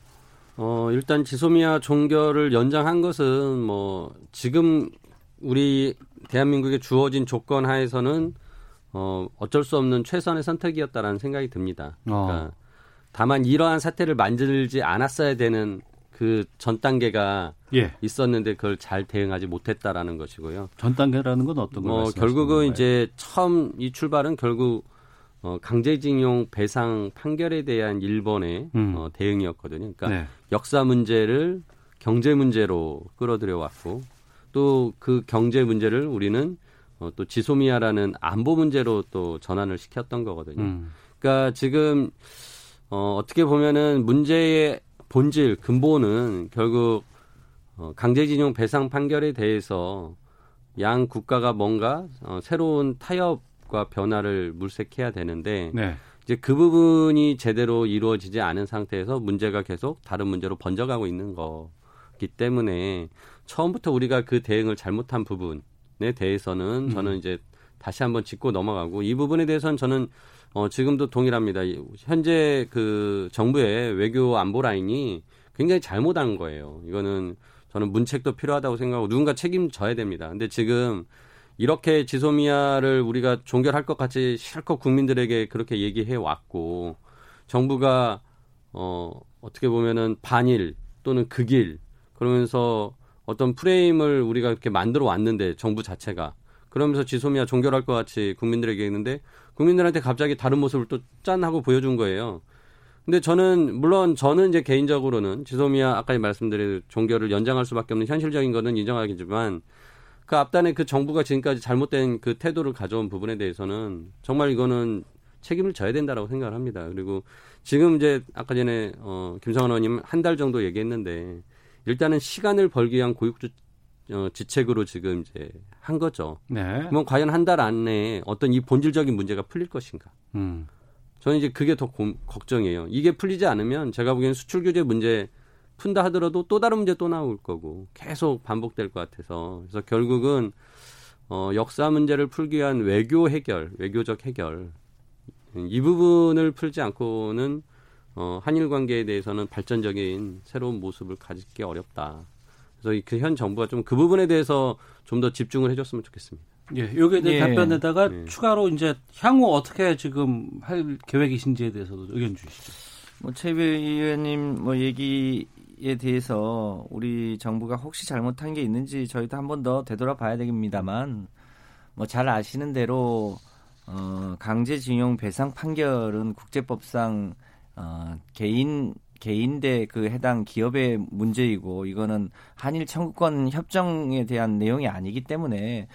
어, 일단 지소미아 종결을 연장한 것은 뭐 지금 우리 대한민국에 주어진 조건 하에서는 어, 어쩔 수 없는 최선의 선택이었다라는 생각이 듭니다. 그러니까 어. 다만 이러한 사태를 만들지 않았어야 되는 그 전 단계가 예. 있었는데 그걸 잘 대응하지 못했다라는 것이고요. 전 단계라는 건 어떤 걸뭐 말씀하시는 결국은 건가요? 이제 처음 이 출발은 결국 어, 강제징용 배상 판결에 대한 일본의 음. 어, 대응이었거든요. 그러니까 네. 역사 문제를 경제 문제로 끌어들여 왔고 또 그 경제 문제를 우리는 어, 또 지소미아라는 안보 문제로 또 전환을 시켰던 거거든요. 음. 그러니까 지금 어, 어떻게 보면은 문제의 본질 근본은 결국 어, 강제징용 배상 판결에 대해서 양 국가가 뭔가 어, 새로운 타협과 변화를 물색해야 되는데 네. 이제 그 부분이 제대로 이루어지지 않은 상태에서 문제가 계속 다른 문제로 번져가고 있는 거기 때문에 처음부터 우리가 그 대응을 잘못한 부분 대해서는 음. 저는 이제 다시 한번 짚고 넘어가고 이 부분에 대해서는 저는 어, 지금도 동일합니다. 이- 현재 그 정부의 외교 안보 라인이 굉장히 잘못한 거예요. 이거는 저는 문책도 필요하다고 생각하고 누군가 책임져야 됩니다. 근데 지금 이렇게 지소미아를 우리가 종결할 것 같이 실컷 국민들에게 그렇게 얘기해 왔고 정부가 어 어떻게 보면은 반일 또는 극일 그러면서 어떤 프레임을 우리가 이렇게 만들어 왔는데 정부 자체가 그러면서 지소미아 종결할 것 같이 국민들에게 했는데 국민들한테 갑자기 다른 모습을 또 짠 하고 보여준 거예요. 근데 저는 물론 저는 이제 개인적으로는 지소미아 아까 말씀드린 종결을 연장할 수밖에 없는 현실적인 거는 인정하겠지만 그 앞단에 그 정부가 지금까지 잘못된 그 태도를 가져온 부분에 대해서는 정말 이거는 책임을 져야 된다라고 생각을 합니다. 그리고 지금 이제 아까 전에 어 김성환 의원님 한 달 정도 얘기했는데 일단은 시간을 벌기 위한 고육주 어, 지책으로 지금 이제 한 거죠. 네. 그러면 과연 한 달 안에 어떤 이 본질적인 문제가 풀릴 것인가? 음. 저는 이제 그게 더 고- 걱정이에요. 이게 풀리지 않으면 제가 보기엔 수출 규제 문제 푼다 하더라도 또 다른 문제 또 나올 거고 계속 반복될 것 같아서 그래서 결국은 어, 역사 문제를 풀기 위한 외교 해결, 외교적 해결 이 부분을 풀지 않고는 어, 한일 관계에 대해서는 발전적인 새로운 모습을 가지기 어렵다. 그래서 그 현 정부가 좀 그 부분에 대해서 좀 더 집중을 해줬으면 좋겠습니다. 예, 여기에 대해 예. 답변에다가 예. 추가로 이제 향후 어떻게 지금 할 계획이신지에 대해서도 의견 주시죠. 뭐 최 의원님 뭐 얘기에 대해서 우리 정부가 혹시 잘못한 게 있는지 저희도 한 번 더 되돌아봐야 됩니다만 뭐 잘 아시는 대로 어 강제징용 배상 판결은 국제법상 어 개인 개인 대 그 해당 기업의 문제이고 이거는 한일 청구권 협정에 대한 내용이 아니기 때문에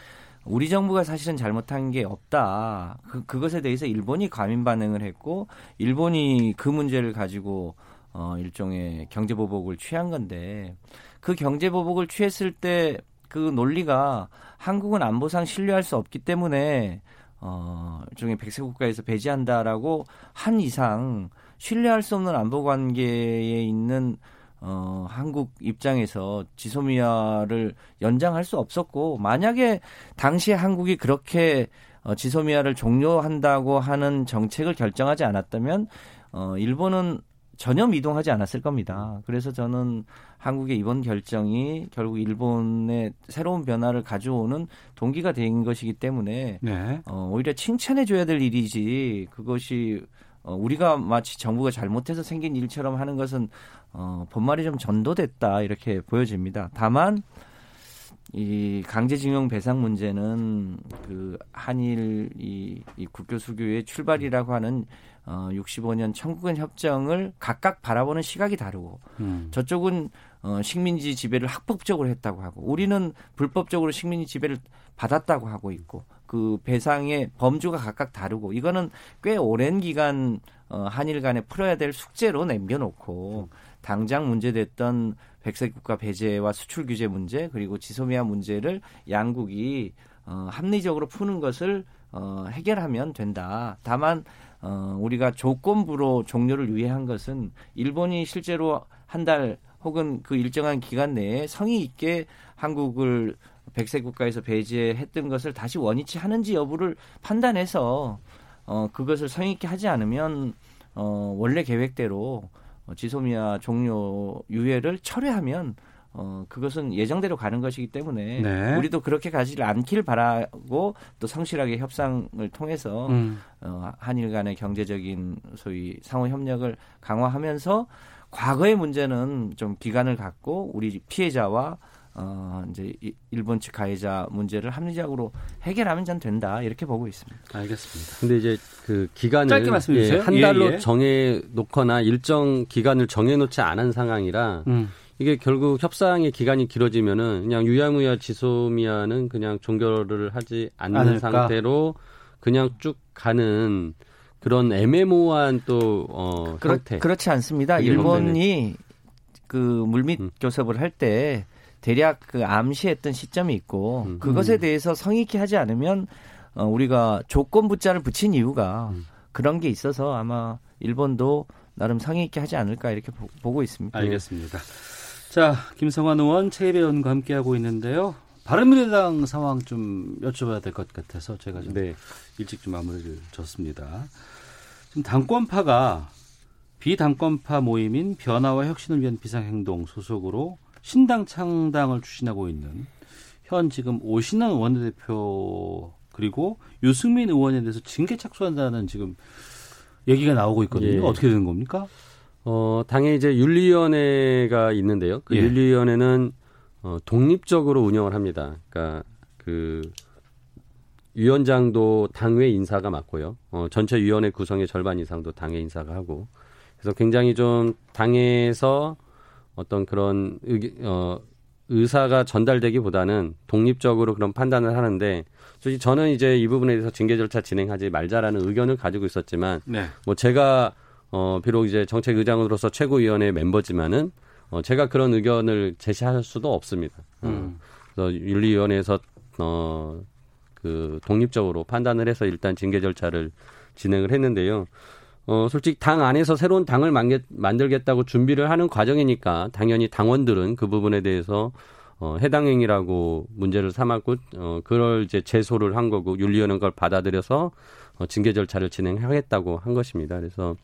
우리 정부가 사실은 잘못한 게 없다. 그, 그것에 대해서 일본이 과민 반응을 했고 일본이 그 문제를 가지고 어 일종의 경제 보복을 취한 건데 그 경제 보복을 취했을 때 그 논리가 한국은 안보상 신뢰할 수 없기 때문에 어 일종의 백색 국가에서 배제한다라고 한 이상 신뢰할 수 없는 안보 관계에 있는 어, 한국 입장에서 지소미아를 연장할 수 없었고 만약에 당시에 한국이 그렇게 어, 지소미아를 종료한다고 하는 정책을 결정하지 않았다면 어, 일본은 전혀 미동하지 않았을 겁니다. 그래서 저는 한국의 이번 결정이 결국 일본의 새로운 변화를 가져오는 동기가 된 것이기 때문에 네. 어, 오히려 칭찬해 줘야 될 일이지 그것이 어, 우리가 마치 정부가 잘못해서 생긴 일처럼 하는 것은 어, 본말이 좀 전도됐다 이렇게 보여집니다. 다만 이 강제징용 배상 문제는 그 한일 이, 이 국교 수교의 출발이라고 하는 어, 65년 청구권 협정을 각각 바라보는 시각이 다르고 음. 저쪽은 어, 식민지 지배를 합법적으로 했다고 하고 우리는 불법적으로 식민지 지배를 받았다고 하고 있고 그 배상의 범주가 각각 다르고 이거는 꽤 오랜 기간 어, 한일 간에 풀어야 될 숙제로 남겨놓고 당장 문제됐던 백색 국가 배제와 수출 규제 문제 그리고 지소미아 문제를 양국이 어, 합리적으로 푸는 것을 어, 해결하면 된다. 다만 어, 우리가 조건부로 종료를 유예한 것은 일본이 실제로 한 달 혹은 그 일정한 기간 내에 성의 있게 한국을 백색 국가에서 배제했던 것을 다시 원위치 하는지 여부를 판단해서 어, 그것을 성의 있게 하지 않으면 어, 원래 계획대로 어, 지소미아 종료 유예를 철회하면 어, 그것은 예정대로 가는 것이기 때문에 네. 우리도 그렇게 가지 않길 바라고 또 성실하게 협상을 통해서 음. 어, 한일 간의 경제적인 소위 상호 협력을 강화하면서 과거의 문제는 좀 기간을 갖고 우리 피해자와 어, 이제 이- 일본 측 가해자 문제를 합리적으로 해결하면 전 된다 이렇게 보고 있습니다. 알겠습니다. 근데 이제 그 기간을 짧게 말씀해 주세요. 예, 한 예, 달로 예. 정해 놓거나 일정 기간을 정해 놓지 않은 상황이라 음. 이게 결국 협상의 기간이 길어지면은 그냥 유야무야 지소미아는 그냥 종결을 하지 않는 않을까? 상태로 그냥 쭉 가는 그런 애매모호한 또 어, 그렇, 형태. 그렇지 않습니다. 일본이 그 물밑 음. 교섭을 할때 대략 그 암시했던 시점이 있고 음. 그것에 대해서 성의 있게 하지 않으면 어, 우리가 조건 붙자를 붙인 이유가 음. 그런 게 있어서 아마 일본도 나름 성의 있게 하지 않을까 이렇게 보, 고 있습니다. 알겠습니다. 자, 김성환 의원, 최일의 의원과 함께하고 있는데요. 바른미래당 상황 좀 여쭤봐야 될 것 같아서 제가 좀 네. 일찍 좀 마무리를 졌습니다. 지금 당권파가 비당권파 모임인 변화와 혁신을 위한 비상행동 소속으로 신당 창당을 추진하고 있는 현 지금 오신환 원내대표 그리고 유승민 의원에 대해서 징계 착수한다는 지금 얘기가 나오고 있거든요. 예. 어떻게 되는 겁니까? 어, 당에 이제 윤리위원회가 있는데요. 그 예. 윤리위원회는 어, 독립적으로 운영을 합니다. 그러니까 그 위원장도 당외 인사가 맞고요. 어, 전체 위원회 구성의 절반 이상도 당외 인사가 하고 그래서 굉장히 좀 당에서 어떤 그런 의, 어, 의사가 전달되기보다는 독립적으로 그런 판단을 하는데 솔직히 저는 이제 이 부분에 대해서 징계 절차 진행하지 말자라는 의견을 가지고 있었지만 네. 뭐 제가 어 비록 이제 정책 의장으로서 최고위원회 멤버지만은 어 제가 그런 의견을 제시할 수도 없습니다. 어, 음. 그래서 윤리위원회에서 어 그 독립적으로 판단을 해서 일단 징계 절차를 진행을 했는데요. 어 솔직히 당 안에서 새로운 당을 만들겠다고 준비를 하는 과정이니까 당연히 당원들은 그 부분에 대해서 어, 해당 행위라고 문제를 삼았고, 어, 그걸 이제 제소를 한 거고, 윤리위원회가 그걸 받아들여서, 어, 징계 절차를 진행하겠다고 한 것입니다. 그래서,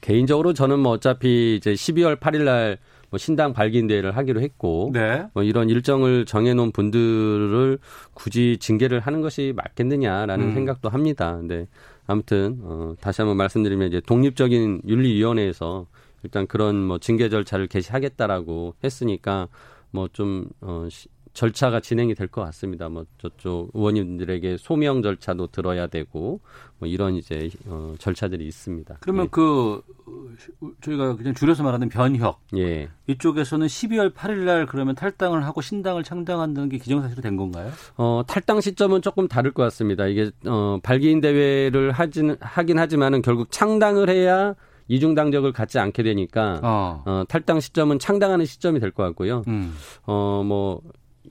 개인적으로 저는 뭐 어차피 이제 12월 8일 날 뭐 신당 발기인대회를 하기로 했고, 네. 뭐 이런 일정을 정해 놓은 분들을 굳이 징계를 하는 것이 맞겠느냐라는 음. 생각도 합니다. 근데 아무튼 어, 다시 한번 말씀드리면 이제 독립적인 윤리위원회에서 일단 그런 뭐 징계 절차를 개시하겠다라고 했으니까 뭐좀 어, 시- 절차가 진행이 될 것 같습니다. 뭐 저쪽 의원님들에게 소명 절차도 들어야 되고 뭐 이런 이제 어, 절차들이 있습니다. 그러면 그 어, 저희가 그냥 줄여서 말하는 변혁 예. 예. 이쪽에서는 12월 8일 날 그러면 탈당을 하고 신당을 창당한다는 게 기정사실이 된 건가요? 어, 탈당 시점은 조금 다를 것 같습니다. 이게, 어, 발기인 대회를 하진, 하긴 하지만은 결국 창당을 해야 이중 당적을 갖지 않게 되니까, 어. 어, 탈당 시점은 창당하는 시점이 될 것 같고요. 음. 어, 뭐,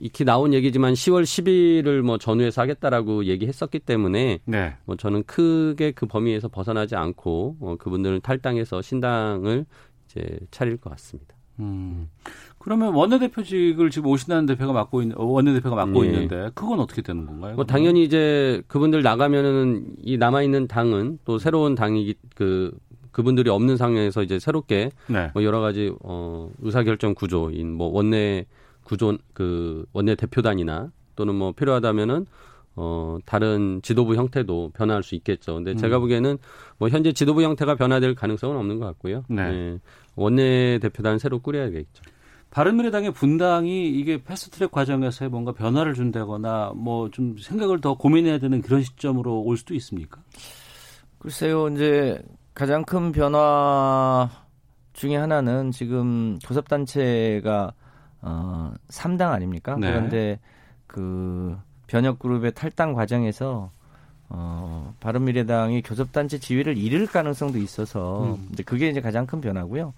익히 나온 얘기지만 10월 10일을 뭐 전후에서 하겠다라고 얘기했었기 때문에 네. 뭐 저는 크게 그 범위에서 벗어나지 않고 어, 그분들은 탈당해서 신당을 이제 차릴 것 같습니다. 음. 그러면 원내대표직을 지금 오신다는 대표가 맡고 있는 어, 원내대표가 맡고 예. 있는데 그건 어떻게 되는 건가요? 뭐? 당연히 이제 그분들 나가면은 이 남아 있는 당은 또 새로운 당이 그 그분들이 없는 상황에서 이제 새롭게 네. 뭐 여러 가지 어 의사결정 구조인 뭐 원내 구조 그 원내 대표단이나 또는 뭐 필요하다면은 어 다른 지도부 형태도 변화할 수 있겠죠. 근데 제가 보기에는 뭐 현재 지도부 형태가 변화될 가능성은 없는 것 같고요. 네. 예. 원내 대표단 새로 꾸려야겠죠. 바른미래당의 분당이 이게 패스트트랙 과정에서 뭔가 변화를 준다거나 뭐 좀 생각을 더 고민해야 되는 그런 시점으로 올 수도 있습니까? 글쎄요, 이제 가장 큰 변화 중에 하나는 지금 교섭단체가 어, 3당 아닙니까? 네. 그런데 그 변혁 그룹의 탈당 과정에서 어, 바른미래당이 교섭단체 지위를 잃을 가능성도 있어서 음. 이제 그게 이제 가장 큰 변화고요.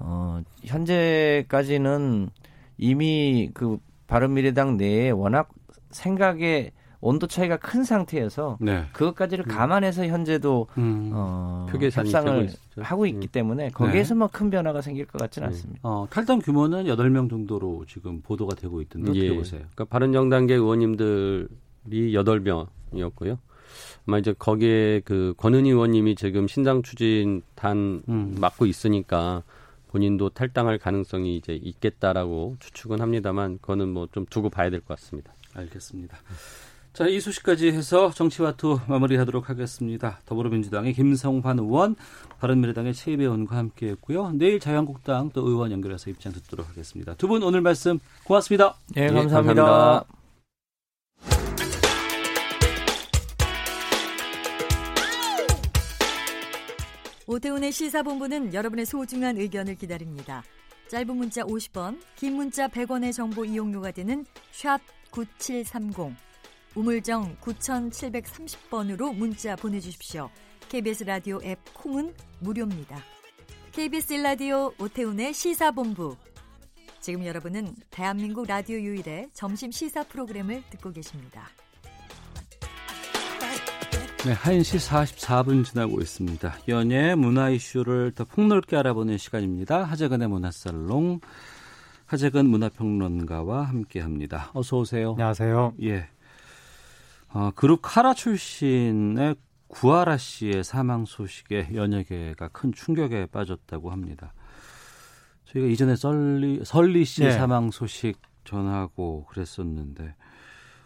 어, 현재까지는 이미 그 바른미래당 내에 워낙 생각의 온도 차이가 큰 상태여서 네. 그것까지를 감안해서 현재도 음. 어, 협상을. 하고 있기 음. 때문에 거기에서 네. 뭐큰 변화가 생길 것 같지는 네. 않습니다. 어, 탈당 규모는 8명 정도로 지금 보도가 되고 있던데 어떻게 예. 보세요? 그러니까 바른정당계 의원님들이 여덟 명이었고요. 아마 이제 거기에 그 권은희 의원님이 지금 신당 추진 단 음. 맡고 있으니까 본인도 탈당할 가능성이 이제 있겠다라고 추측은 합니다만 그거는 뭐 좀 두고 봐야 될 것 같습니다. 알겠습니다. 자, 이 소식까지 해서 정치와투 마무리하도록 하겠습니다. 더불어민주당의 김성환 의원, 바른미래당의 최이배 의원과 함께했고요. 내일 자유한국당 또 의원 연결해서 입장 듣도록 하겠습니다. 두 분 오늘 말씀 고맙습니다. 네, 예, 감사합니다. 감사합니다. 오태훈의 시사본부는 여러분의 소중한 의견을 기다립니다. 짧은 문자 50원, 긴 문자 100원의 정보 이용료가 되는 샵 9730, 우물정 9730번으로 문자 보내주십시오. KBS 라디오 앱 콩은 무료입니다. KBS 라디오 오태훈의 시사본부. 지금 여러분은 대한민국 라디오 유일의 점심 시사 프로그램을 듣고 계십니다. 네, 1시 44분 지나고 있습니다. 연예 문화 이슈를 더 폭넓게 알아보는 시간입니다. 하재근의 문화살롱. 하재근 문화평론가와 함께합니다. 어서 오세요. 안녕하세요. 예. 어, 그룹 카라 출신의 구하라 씨의 사망 소식에 연예계가 큰 충격에 빠졌다고 합니다. 저희가 이전에 설리, 설리 씨 예. 사망 소식 전하고 그랬었는데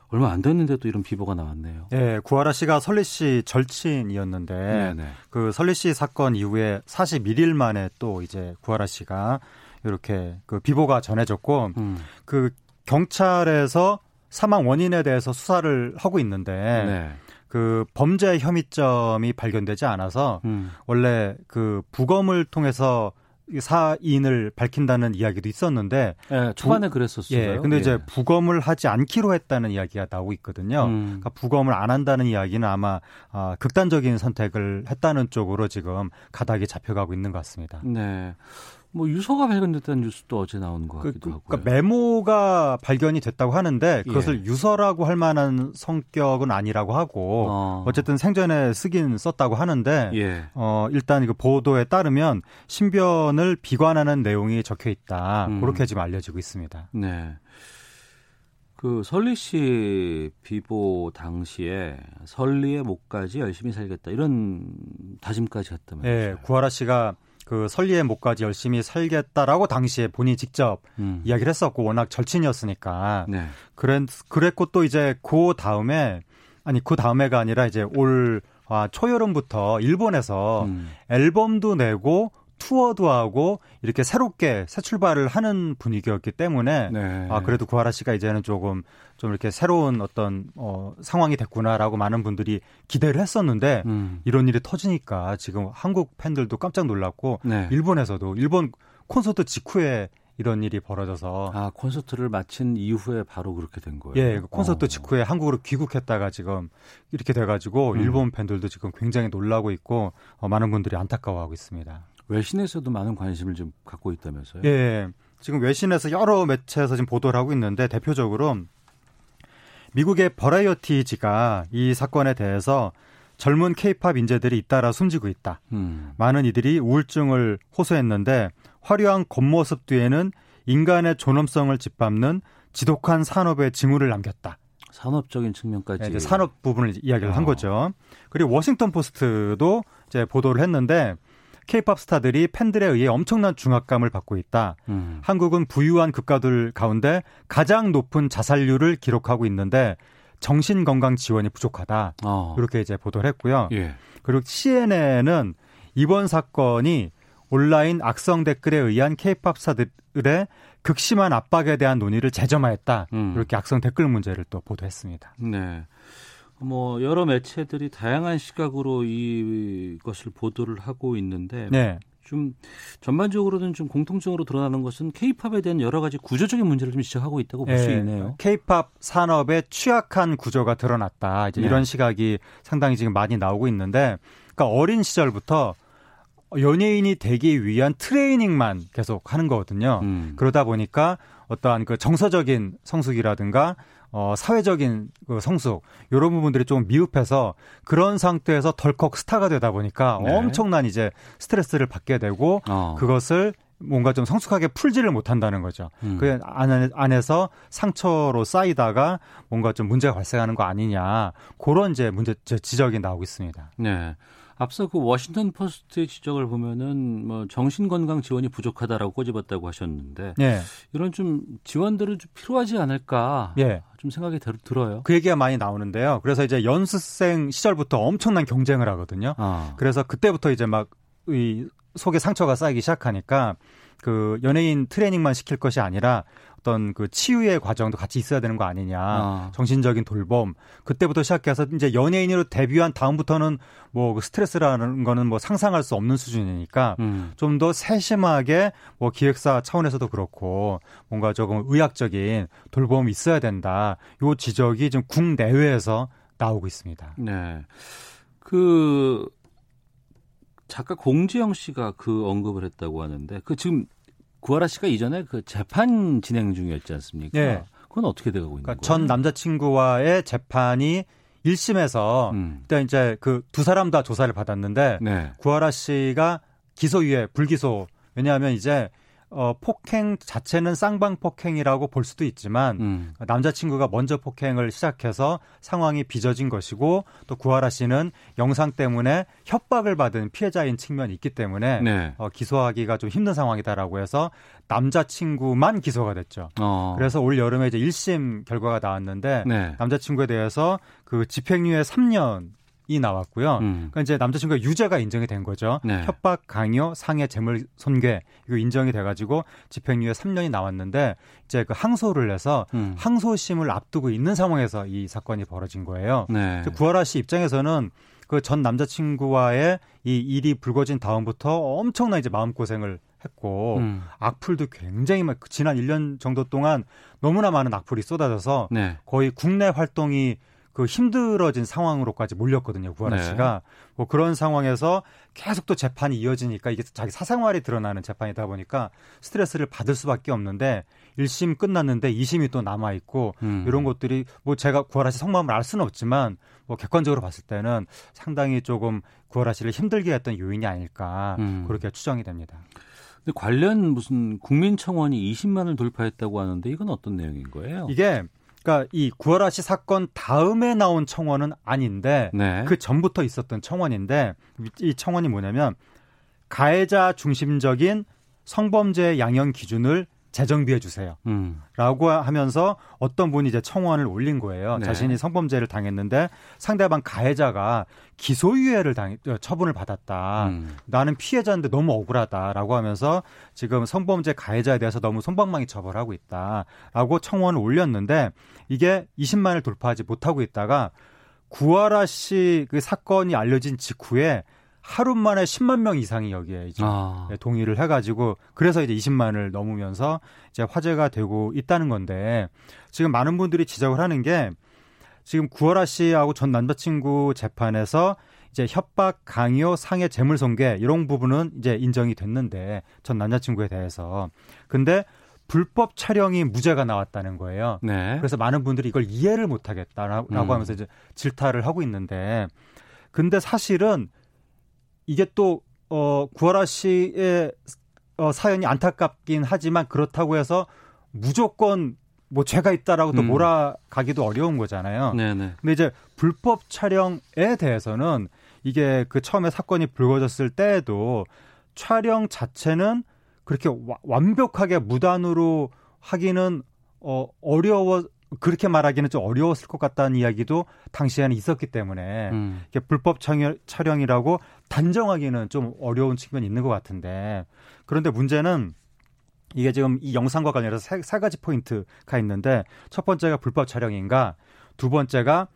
얼마 안 됐는데 또 이런 비보가 나왔네요. 예, 구하라 씨가 설리 씨 절친이었는데 네네. 그 설리 씨 사건 이후에 41일 만에 또 이제 구하라 씨가 이렇게 그 비보가 전해졌고 음, 그 경찰에서 사망 원인에 대해서 수사를 하고 있는데 네. 그 범죄 혐의점이 발견되지 않아서 음, 원래 그 부검을 통해서 이 사인을 밝힌다는 이야기도 있었는데 예, 초반에 그랬었어요. 예, 근데 이제 부검을 하지 않기로 했다는 이야기가 나오고 있거든요. 음. 그러니까 부검을 안 한다는 이야기는 아마 아, 극단적인 선택을 했다는 쪽으로 지금 가닥이 잡혀가고 있는 것 같습니다. 네. 뭐 유서가 발견됐다는 뉴스도 어제 나온 것 그, 같기도 그, 하고요. 그러니까 메모가 발견이 됐다고 하는데 그것을 예. 유서라고 할 만한 성격은 아니라고 하고 어. 어쨌든 생전에 쓰긴 썼다고 하는데 예. 어, 일단 그 보도에 따르면 신변을 비관하는 내용이 적혀 있다. 음. 그렇게 지금 알려지고 있습니다. 네. 그 설리 씨 비보 당시에 설리의 목까지 열심히 살겠다 이런 다짐까지 했다면서요. 예, 구하라 씨가 그 설리의 목까지 열심히 살겠다라고 당시에 본인이 직접 음. 이야기를 했었고 워낙 절친이었으니까 네. 그랬, 그랬고 또 이제 그 다음에 아니 그 다음에가 아니라 이제 올 아, 초여름부터 일본에서 음. 앨범도 내고 투어도 하고 이렇게 새롭게 새 출발을 하는 분위기였기 때문에 네. 아 그래도 구하라 씨가 이제는 조금 좀 이렇게 새로운 어떤 어 상황이 됐구나라고 많은 분들이 기대를 했었는데 음. 이런 일이 터지니까 지금 한국 팬들도 깜짝 놀랐고 네. 일본에서도 일본 콘서트 직후에 이런 일이 벌어져서 아 콘서트를 마친 이후에 바로 그렇게 된 거예요. 예, 그 콘서트 어. 직후에 한국으로 귀국했다가 지금 이렇게 돼가지고 음. 일본 팬들도 지금 굉장히 놀라고 있고 어, 많은 분들이 안타까워하고 있습니다. 외신에서도 많은 관심을 좀 갖고 있다면서요. 예, 지금 외신에서 여러 매체에서 지금 보도를 하고 있는데 대표적으로 미국의 버라이어티지가 이 사건에 대해서 젊은 케이팝 인재들이 잇따라 숨지고 있다. 음. 많은 이들이 우울증을 호소했는데 화려한 겉모습 뒤에는 인간의 존엄성을 짓밟는 지독한 산업의 징후를 남겼다. 산업적인 측면까지 네, 산업 부분을 이야기를 한 어. 거죠. 그리고 워싱턴 포스트도 이제 보도를 했는데 케이팝 스타들이 팬들에 의해 엄청난 중압감을 받고 있다. 음. 한국은 부유한 국가들 가운데 가장 높은 자살률을 기록하고 있는데 정신 건강 지원이 부족하다. 어. 이렇게 이제 보도를 했고요. 예. 그리고 CNN은 이번 사건이 온라인 악성 댓글에 의한 케이팝 스타들의 극심한 압박에 대한 논의를 재점화했다. 음. 이렇게 악성 댓글 문제를 또 보도했습니다. 네. 뭐 여러 매체들이 다양한 시각으로 이것을 보도를 하고 있는데 네. 좀 전반적으로는 좀 공통적으로 드러나는 것은 케이팝에 대한 여러 가지 구조적인 문제를 좀 지적하고 있다고 볼수 예, 있네요. 케이팝 산업의 취약한 구조가 드러났다. 이제 네. 이런 시각이 상당히 지금 많이 나오고 있는데, 그러니까 어린 시절부터 연예인이 되기 위한 트레이닝만 계속 하는 거거든요. 음. 그러다 보니까 어떠한 그 정서적인 성숙이라든가 어, 사회적인 그 성숙 이런 부분들이 좀 미흡해서 그런 상태에서 덜컥 스타가 되다 보니까 네. 엄청난 이제 스트레스를 받게 되고 어. 그것을 뭔가 좀 성숙하게 풀지를 못한다는 거죠. 음. 그 안에, 안에서 상처로 쌓이다가 뭔가 좀 문제가 발생하는 거 아니냐 그런 이제 문제 제 지적이 나오고 있습니다. 네. 앞서 그 워싱턴 포스트의 지적을 보면은 뭐 정신 건강 지원이 부족하다라고 꼬집었다고 하셨는데 예, 이런 좀 지원들은 좀 필요하지 않을까 예. 좀 생각이 들, 들어요. 그 얘기가 많이 나오는데요. 그래서 이제 연습생 시절부터 엄청난 경쟁을 하거든요. 아. 그래서 그때부터 이제 막 이 속에 상처가 쌓이기 시작하니까 그 연예인 트레이닝만 시킬 것이 아니라 어떤 그 치유의 과정도 같이 있어야 되는 거 아니냐. 아. 정신적인 돌봄. 그때부터 시작해서 이제 연예인으로 데뷔한 다음부터는 뭐그 스트레스라는 거는 뭐 상상할 수 없는 수준이니까 음. 좀더 세심하게 뭐 기획사 차원에서도 그렇고 뭔가 조금 의학적인 돌봄이 있어야 된다. 요 지적이 지금 국내외에서 나오고 있습니다. 네. 그 작가 공지영 씨가 그 언급을 했다고 하는데 그 지금 구하라 씨가 이전에 그 재판 진행 중이었지 않습니까? 네. 그건 어떻게 돼가고 있는 그러니까 거예요? 전 남자친구와의 재판이 1심에서 음. 그때 이제 그 두 사람 다 조사를 받았는데 네. 구하라 씨가 기소유예 불기소 왜냐하면 이제 어, 폭행 자체는 쌍방 폭행이라고 볼 수도 있지만 음. 남자친구가 먼저 폭행을 시작해서 상황이 빚어진 것이고 또 구하라 씨는 영상 때문에 협박을 받은 피해자인 측면이 있기 때문에 네. 어, 기소하기가 좀 힘든 상황이다라고 해서 남자친구만 기소가 됐죠. 어. 그래서 올 여름에 이제 1심 결과가 나왔는데 네. 남자친구에 대해서 그 집행유예 3년 이 나왔고요. 음. 그러니까 이제 남자친구가 유죄가 인정이 된 거죠. 네. 협박, 강요, 상해, 재물 손괴 이거 인정이 돼가지고 집행유예 3년이 나왔는데 이제 그 항소를 해서 음. 항소심을 앞두고 있는 상황에서 이 사건이 벌어진 거예요. 네. 구하라 씨 입장에서는 그 전 남자친구와의 이 일이 불거진 다음부터 엄청난 이제 마음 고생을 했고 음. 악플도 굉장히 많 지난 1년 정도 동안 너무나 많은 악플이 쏟아져서 네. 거의 국내 활동이 그 힘들어진 상황으로까지 몰렸거든요. 구하라 네. 씨가 뭐 그런 상황에서 계속 또 재판이 이어지니까 이게 자기 사생활이 드러나는 재판이다 보니까 스트레스를 받을 수밖에 없는데 1심 끝났는데 2심이 또 남아 있고 음. 이런 것들이 뭐 제가 구하라 씨 속마음을 알 수는 없지만 뭐 객관적으로 봤을 때는 상당히 조금 구하라 씨를 힘들게 했던 요인이 아닐까 음. 그렇게 추정이 됩니다. 근데 관련 무슨 국민청원이 20만을 돌파했다고 하는데 이건 어떤 내용인 거예요? 이게 그러니까 이 구하라 씨 사건 다음에 나온 청원은 아닌데 네. 그 전부터 있었던 청원인데 이 청원이 뭐냐면 가해자 중심적인 성범죄 양형 기준을 재정비해 주세요. 음. 라고 하면서 어떤 분이 이제 청원을 올린 거예요. 네. 자신이 성범죄를 당했는데 상대방 가해자가 기소유예를 당 처분을 받았다. 음. 나는 피해자인데 너무 억울하다라고 하면서 지금 성범죄 가해자에 대해서 너무 손방망이 처벌하고 있다라고 청원을 올렸는데 이게 20만을 돌파하지 못하고 있다가 구하라 씨 그 사건이 알려진 직후에 하루 만에 10만 명 이상이 여기에 이제 아. 네, 동의를 해가지고 그래서 이제 20만을 넘으면서 이제 화제가 되고 있다는 건데 지금 많은 분들이 지적을 하는 게 지금 구하라 씨하고 전 남자친구 재판에서 이제 협박, 강요, 상해, 재물손괴 이런 부분은 이제 인정이 됐는데 전 남자친구에 대해서 근데 불법 촬영이 무죄가 나왔다는 거예요. 네. 그래서 많은 분들이 이걸 이해를 못하겠다라고 음. 하면서 이제 질타를 하고 있는데 근데 사실은 이게 또 어, 구하라 씨의 어, 사연이 안타깝긴 하지만 그렇다고 해서 무조건 뭐 죄가 있다라고 또 음. 몰아가기도 어려운 거잖아요. 네네. 근데 이제 불법 촬영에 대해서는 이게 그 처음에 사건이 불거졌을 때에도 촬영 자체는 그렇게 와- 완벽하게 무단으로 하기는 어 어려워 그렇게 말하기는 좀 어려웠을 것 같다는 이야기도 당시에는 있었기 때문에 음. 이게 불법 촬영- 촬영이라고 단정하기는 좀 어려운 측면이 있는 것 같은데 그런데 문제는 이게 지금 이 영상과 관련해서 세, 세 가지 포인트가 있는데 첫 번째가 불법 촬영인가 두 번째가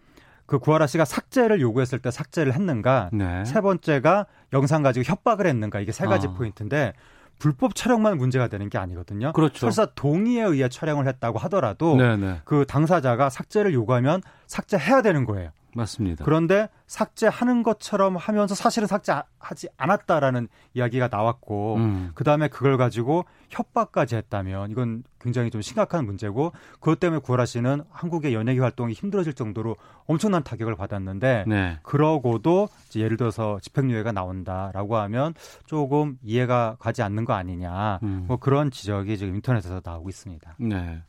그 구하라 씨가 삭제를 요구했을 때 삭제를 했는가 네. 세 번째가 영상 가지고 협박을 했는가 이게 세 가지 아. 포인트인데 불법 촬영만 문제가 되는 게 아니거든요. 그렇죠. 설사 동의에 의해 촬영을 했다고 하더라도 네네. 그 당사자가 삭제를 요구하면 삭제해야 되는 거예요. 맞습니다. 그런데 삭제하는 것처럼 하면서 사실은 삭제하지 않았다라는 이야기가 나왔고 음. 그 다음에 그걸 가지고 협박까지 했다면 이건 굉장히 좀 심각한 문제고 그것 때문에 구하라 씨는 한국의 연예계 활동이 힘들어질 정도로 엄청난 타격을 받았는데 네. 그러고도 예를 들어서 집행유예가 나온다라고 하면 조금 이해가 가지 않는 거 아니냐 음. 뭐 그런 지적이 지금 인터넷에서 나오고 있습니다. 네.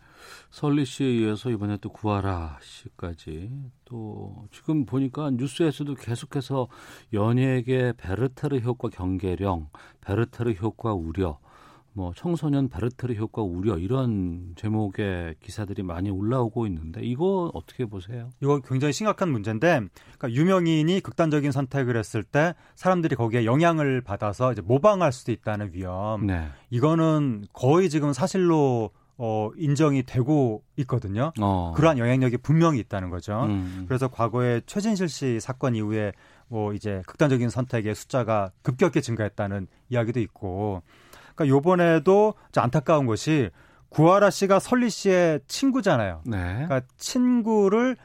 설리 씨에 이어서 이번에 또 구하라 씨까지 또 지금 보니까 뉴스에서도 계속해서 연예계 베르테르 효과 경계령, 베르테르 효과 우려, 뭐 청소년 베르테르 효과 우려 이런 제목의 기사들이 많이 올라오고 있는데 이거 어떻게 보세요? 이거 굉장히 심각한 문제인데 그러니까 유명인이 극단적인 선택을 했을 때 사람들이 거기에 영향을 받아서 이제 모방할 수도 있다는 위험. 네. 이거는 거의 지금 사실로 어, 인정이 되고 있거든요. 어. 그러한 영향력이 분명히 있다는 거죠. 음. 그래서 과거에 최진실 씨 사건 이후에 뭐 이제 극단적인 선택의 숫자가 급격히 증가했다는 이야기도 있고, 그러니까 요번에도 좀 안타까운 것이 구하라 씨가 설리 씨의 친구잖아요. 네. 그러니까 친구를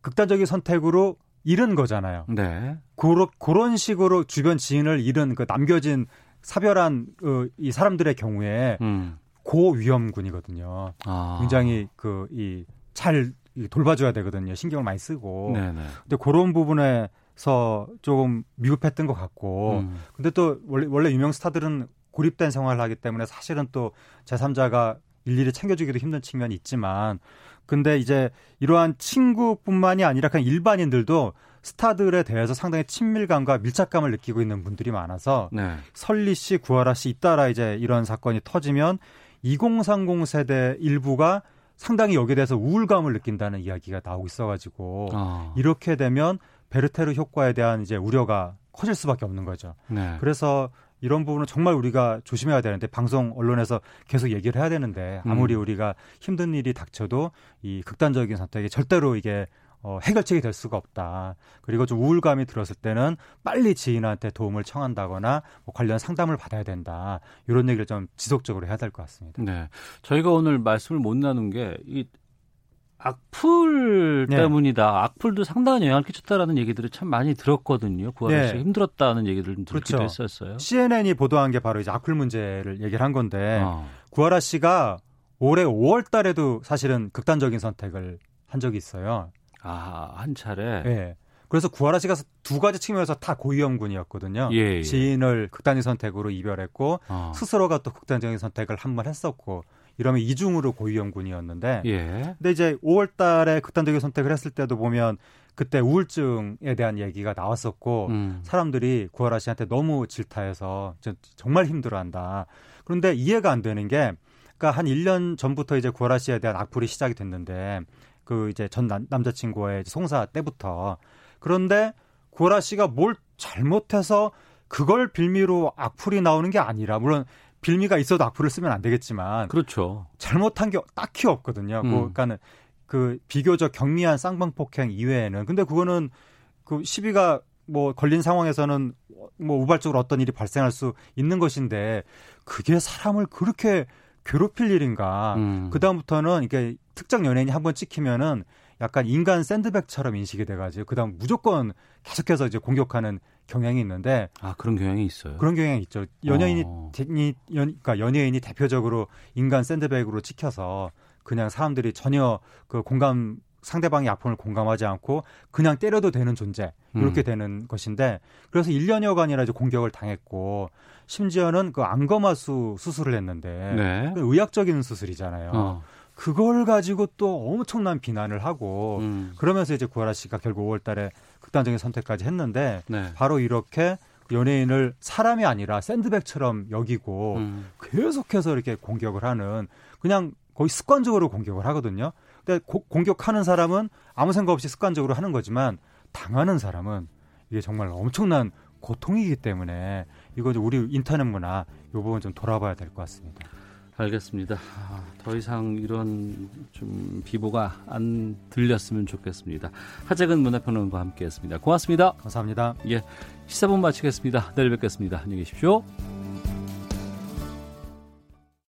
극단적인 선택으로 잃은 거잖아요. 네. 그러, 그런 식으로 주변 지인을 잃은 그 남겨진 사별한 어, 이 사람들의 경우에 음. 고위험군이거든요. 아. 굉장히 그이잘 돌봐줘야 되거든요. 신경을 많이 쓰고. 네네. 근데 그런 부분에서 조금 미흡했던 것 같고. 음. 근데 또 원래 원래 유명 스타들은 고립된 생활을 하기 때문에 사실은 또 제3자가 일일이 챙겨주기도 힘든 측면이 있지만 근데 이제 이러한 친구뿐만이 아니라 그냥 일반인들도 스타들에 대해서 상당히 친밀감과 밀착감을 느끼고 있는 분들이 많아서 네. 설리 씨, 구하라 씨 잇따라 이제 이런 사건이 터지면 2030 세대 일부가 상당히 여기에 대해서 우울감을 느낀다는 이야기가 나오고 있어가지고 어. 이렇게 되면 베르테르 효과에 대한 이제 우려가 커질 수밖에 없는 거죠. 네. 그래서 이런 부분은 정말 우리가 조심해야 되는데 방송 언론에서 계속 얘기를 해야 되는데 아무리 음. 우리가 힘든 일이 닥쳐도 이 극단적인 선택이 절대로 이게 어, 해결책이 될 수가 없다. 그리고 좀 우울감이 들었을 때는 빨리 지인한테 도움을 청한다거나 뭐 관련 상담을 받아야 된다. 이런 얘기를 좀 지속적으로 해야 될 것 같습니다. 네. 저희가 오늘 말씀을 못 나눈 게 이 악플 네. 때문이다. 악플도 상당한 영향을 끼쳤다라는 얘기들을 참 많이 들었거든요. 구하라 씨가 네. 힘들었다는 얘기들을 좀 듣기도 그렇죠. 했었어요. CNN이 보도한 게 바로 이제 악플 문제를 얘기를 한 건데 어. 구하라 씨가 올해 5월 달에도 사실은 극단적인 선택을 한 적이 있어요. 아, 한 차례. 예. 그래서 구하라 씨가 두 가지 측면에서 다 고위험군이었거든요. 예, 예. 지인을 극단적인 선택으로 이별했고 어. 스스로가 또 극단적인 선택을 한 번 했었고 이러면 이중으로 고위험군이었는데 예. 근데 이제 5월 달에 극단적인 선택을 했을 때도 보면 그때 우울증에 대한 얘기가 나왔었고 음. 사람들이 구하라 씨한테 너무 질타해서 저- 정말 힘들어한다. 그런데 이해가 안 되는 게 그러니까 한 1년 전부터 이제 구하라 씨에 대한 악플이 시작이 됐는데 그 이제 전 남, 남자친구의 송사 때부터 그런데 구하라 씨가 뭘 잘못해서 그걸 빌미로 악플이 나오는 게 아니라 물론 빌미가 있어도 악플을 쓰면 안 되겠지만 그렇죠. 잘못한 게 딱히 없거든요. 음. 그, 그러니까는 그 비교적 경미한 쌍방폭행 이외에는 근데 그거는 그 시비가 뭐 걸린 상황에서는 뭐 우발적으로 어떤 일이 발생할 수 있는 것인데 그게 사람을 그렇게 괴롭힐 일인가? 음. 그 다음부터는 이게 특정 연예인이 한 번 찍히면은 약간 인간 샌드백처럼 인식이 돼가지고 그다음 무조건 계속해서 이제 공격하는 경향이 있는데 아, 그런 경향이 있어요. 그런 경향이 있죠. 연예인이 어. 연, 그러니까 연예인이 대표적으로 인간 샌드백으로 찍혀서 그냥 사람들이 전혀 그 공감 상대방의 아픔을 공감하지 않고 그냥 때려도 되는 존재 이렇게 음. 되는 것인데 그래서 1년여간이나 이제 공격을 당했고 심지어는 그 안검하수 수술을 했는데 네. 그 의학적인 수술이잖아요. 어. 그걸 가지고 또 엄청난 비난을 하고 음. 그러면서 이제 구하라 씨가 결국 5월달에 극단적인 선택까지 했는데 네. 바로 이렇게 연예인을 사람이 아니라 샌드백처럼 여기고 음. 계속해서 이렇게 공격을 하는 그냥 거의 습관적으로 공격을 하거든요. 근데 고- 공격하는 사람은 아무 생각 없이 습관적으로 하는 거지만 당하는 사람은 이게 정말 엄청난 고통이기 때문에 이거 이제 우리 인터넷 문화 이 부분 좀 돌아봐야 될 것 같습니다. 알겠습니다. 아, 더 이상 이런 좀 비보가 안 들렸으면 좋겠습니다. 하재근 문화평론가와 함께했습니다. 고맙습니다. 감사합니다. 예, 시사본 마치겠습니다. 내일 뵙겠습니다. 안녕히 계십시오.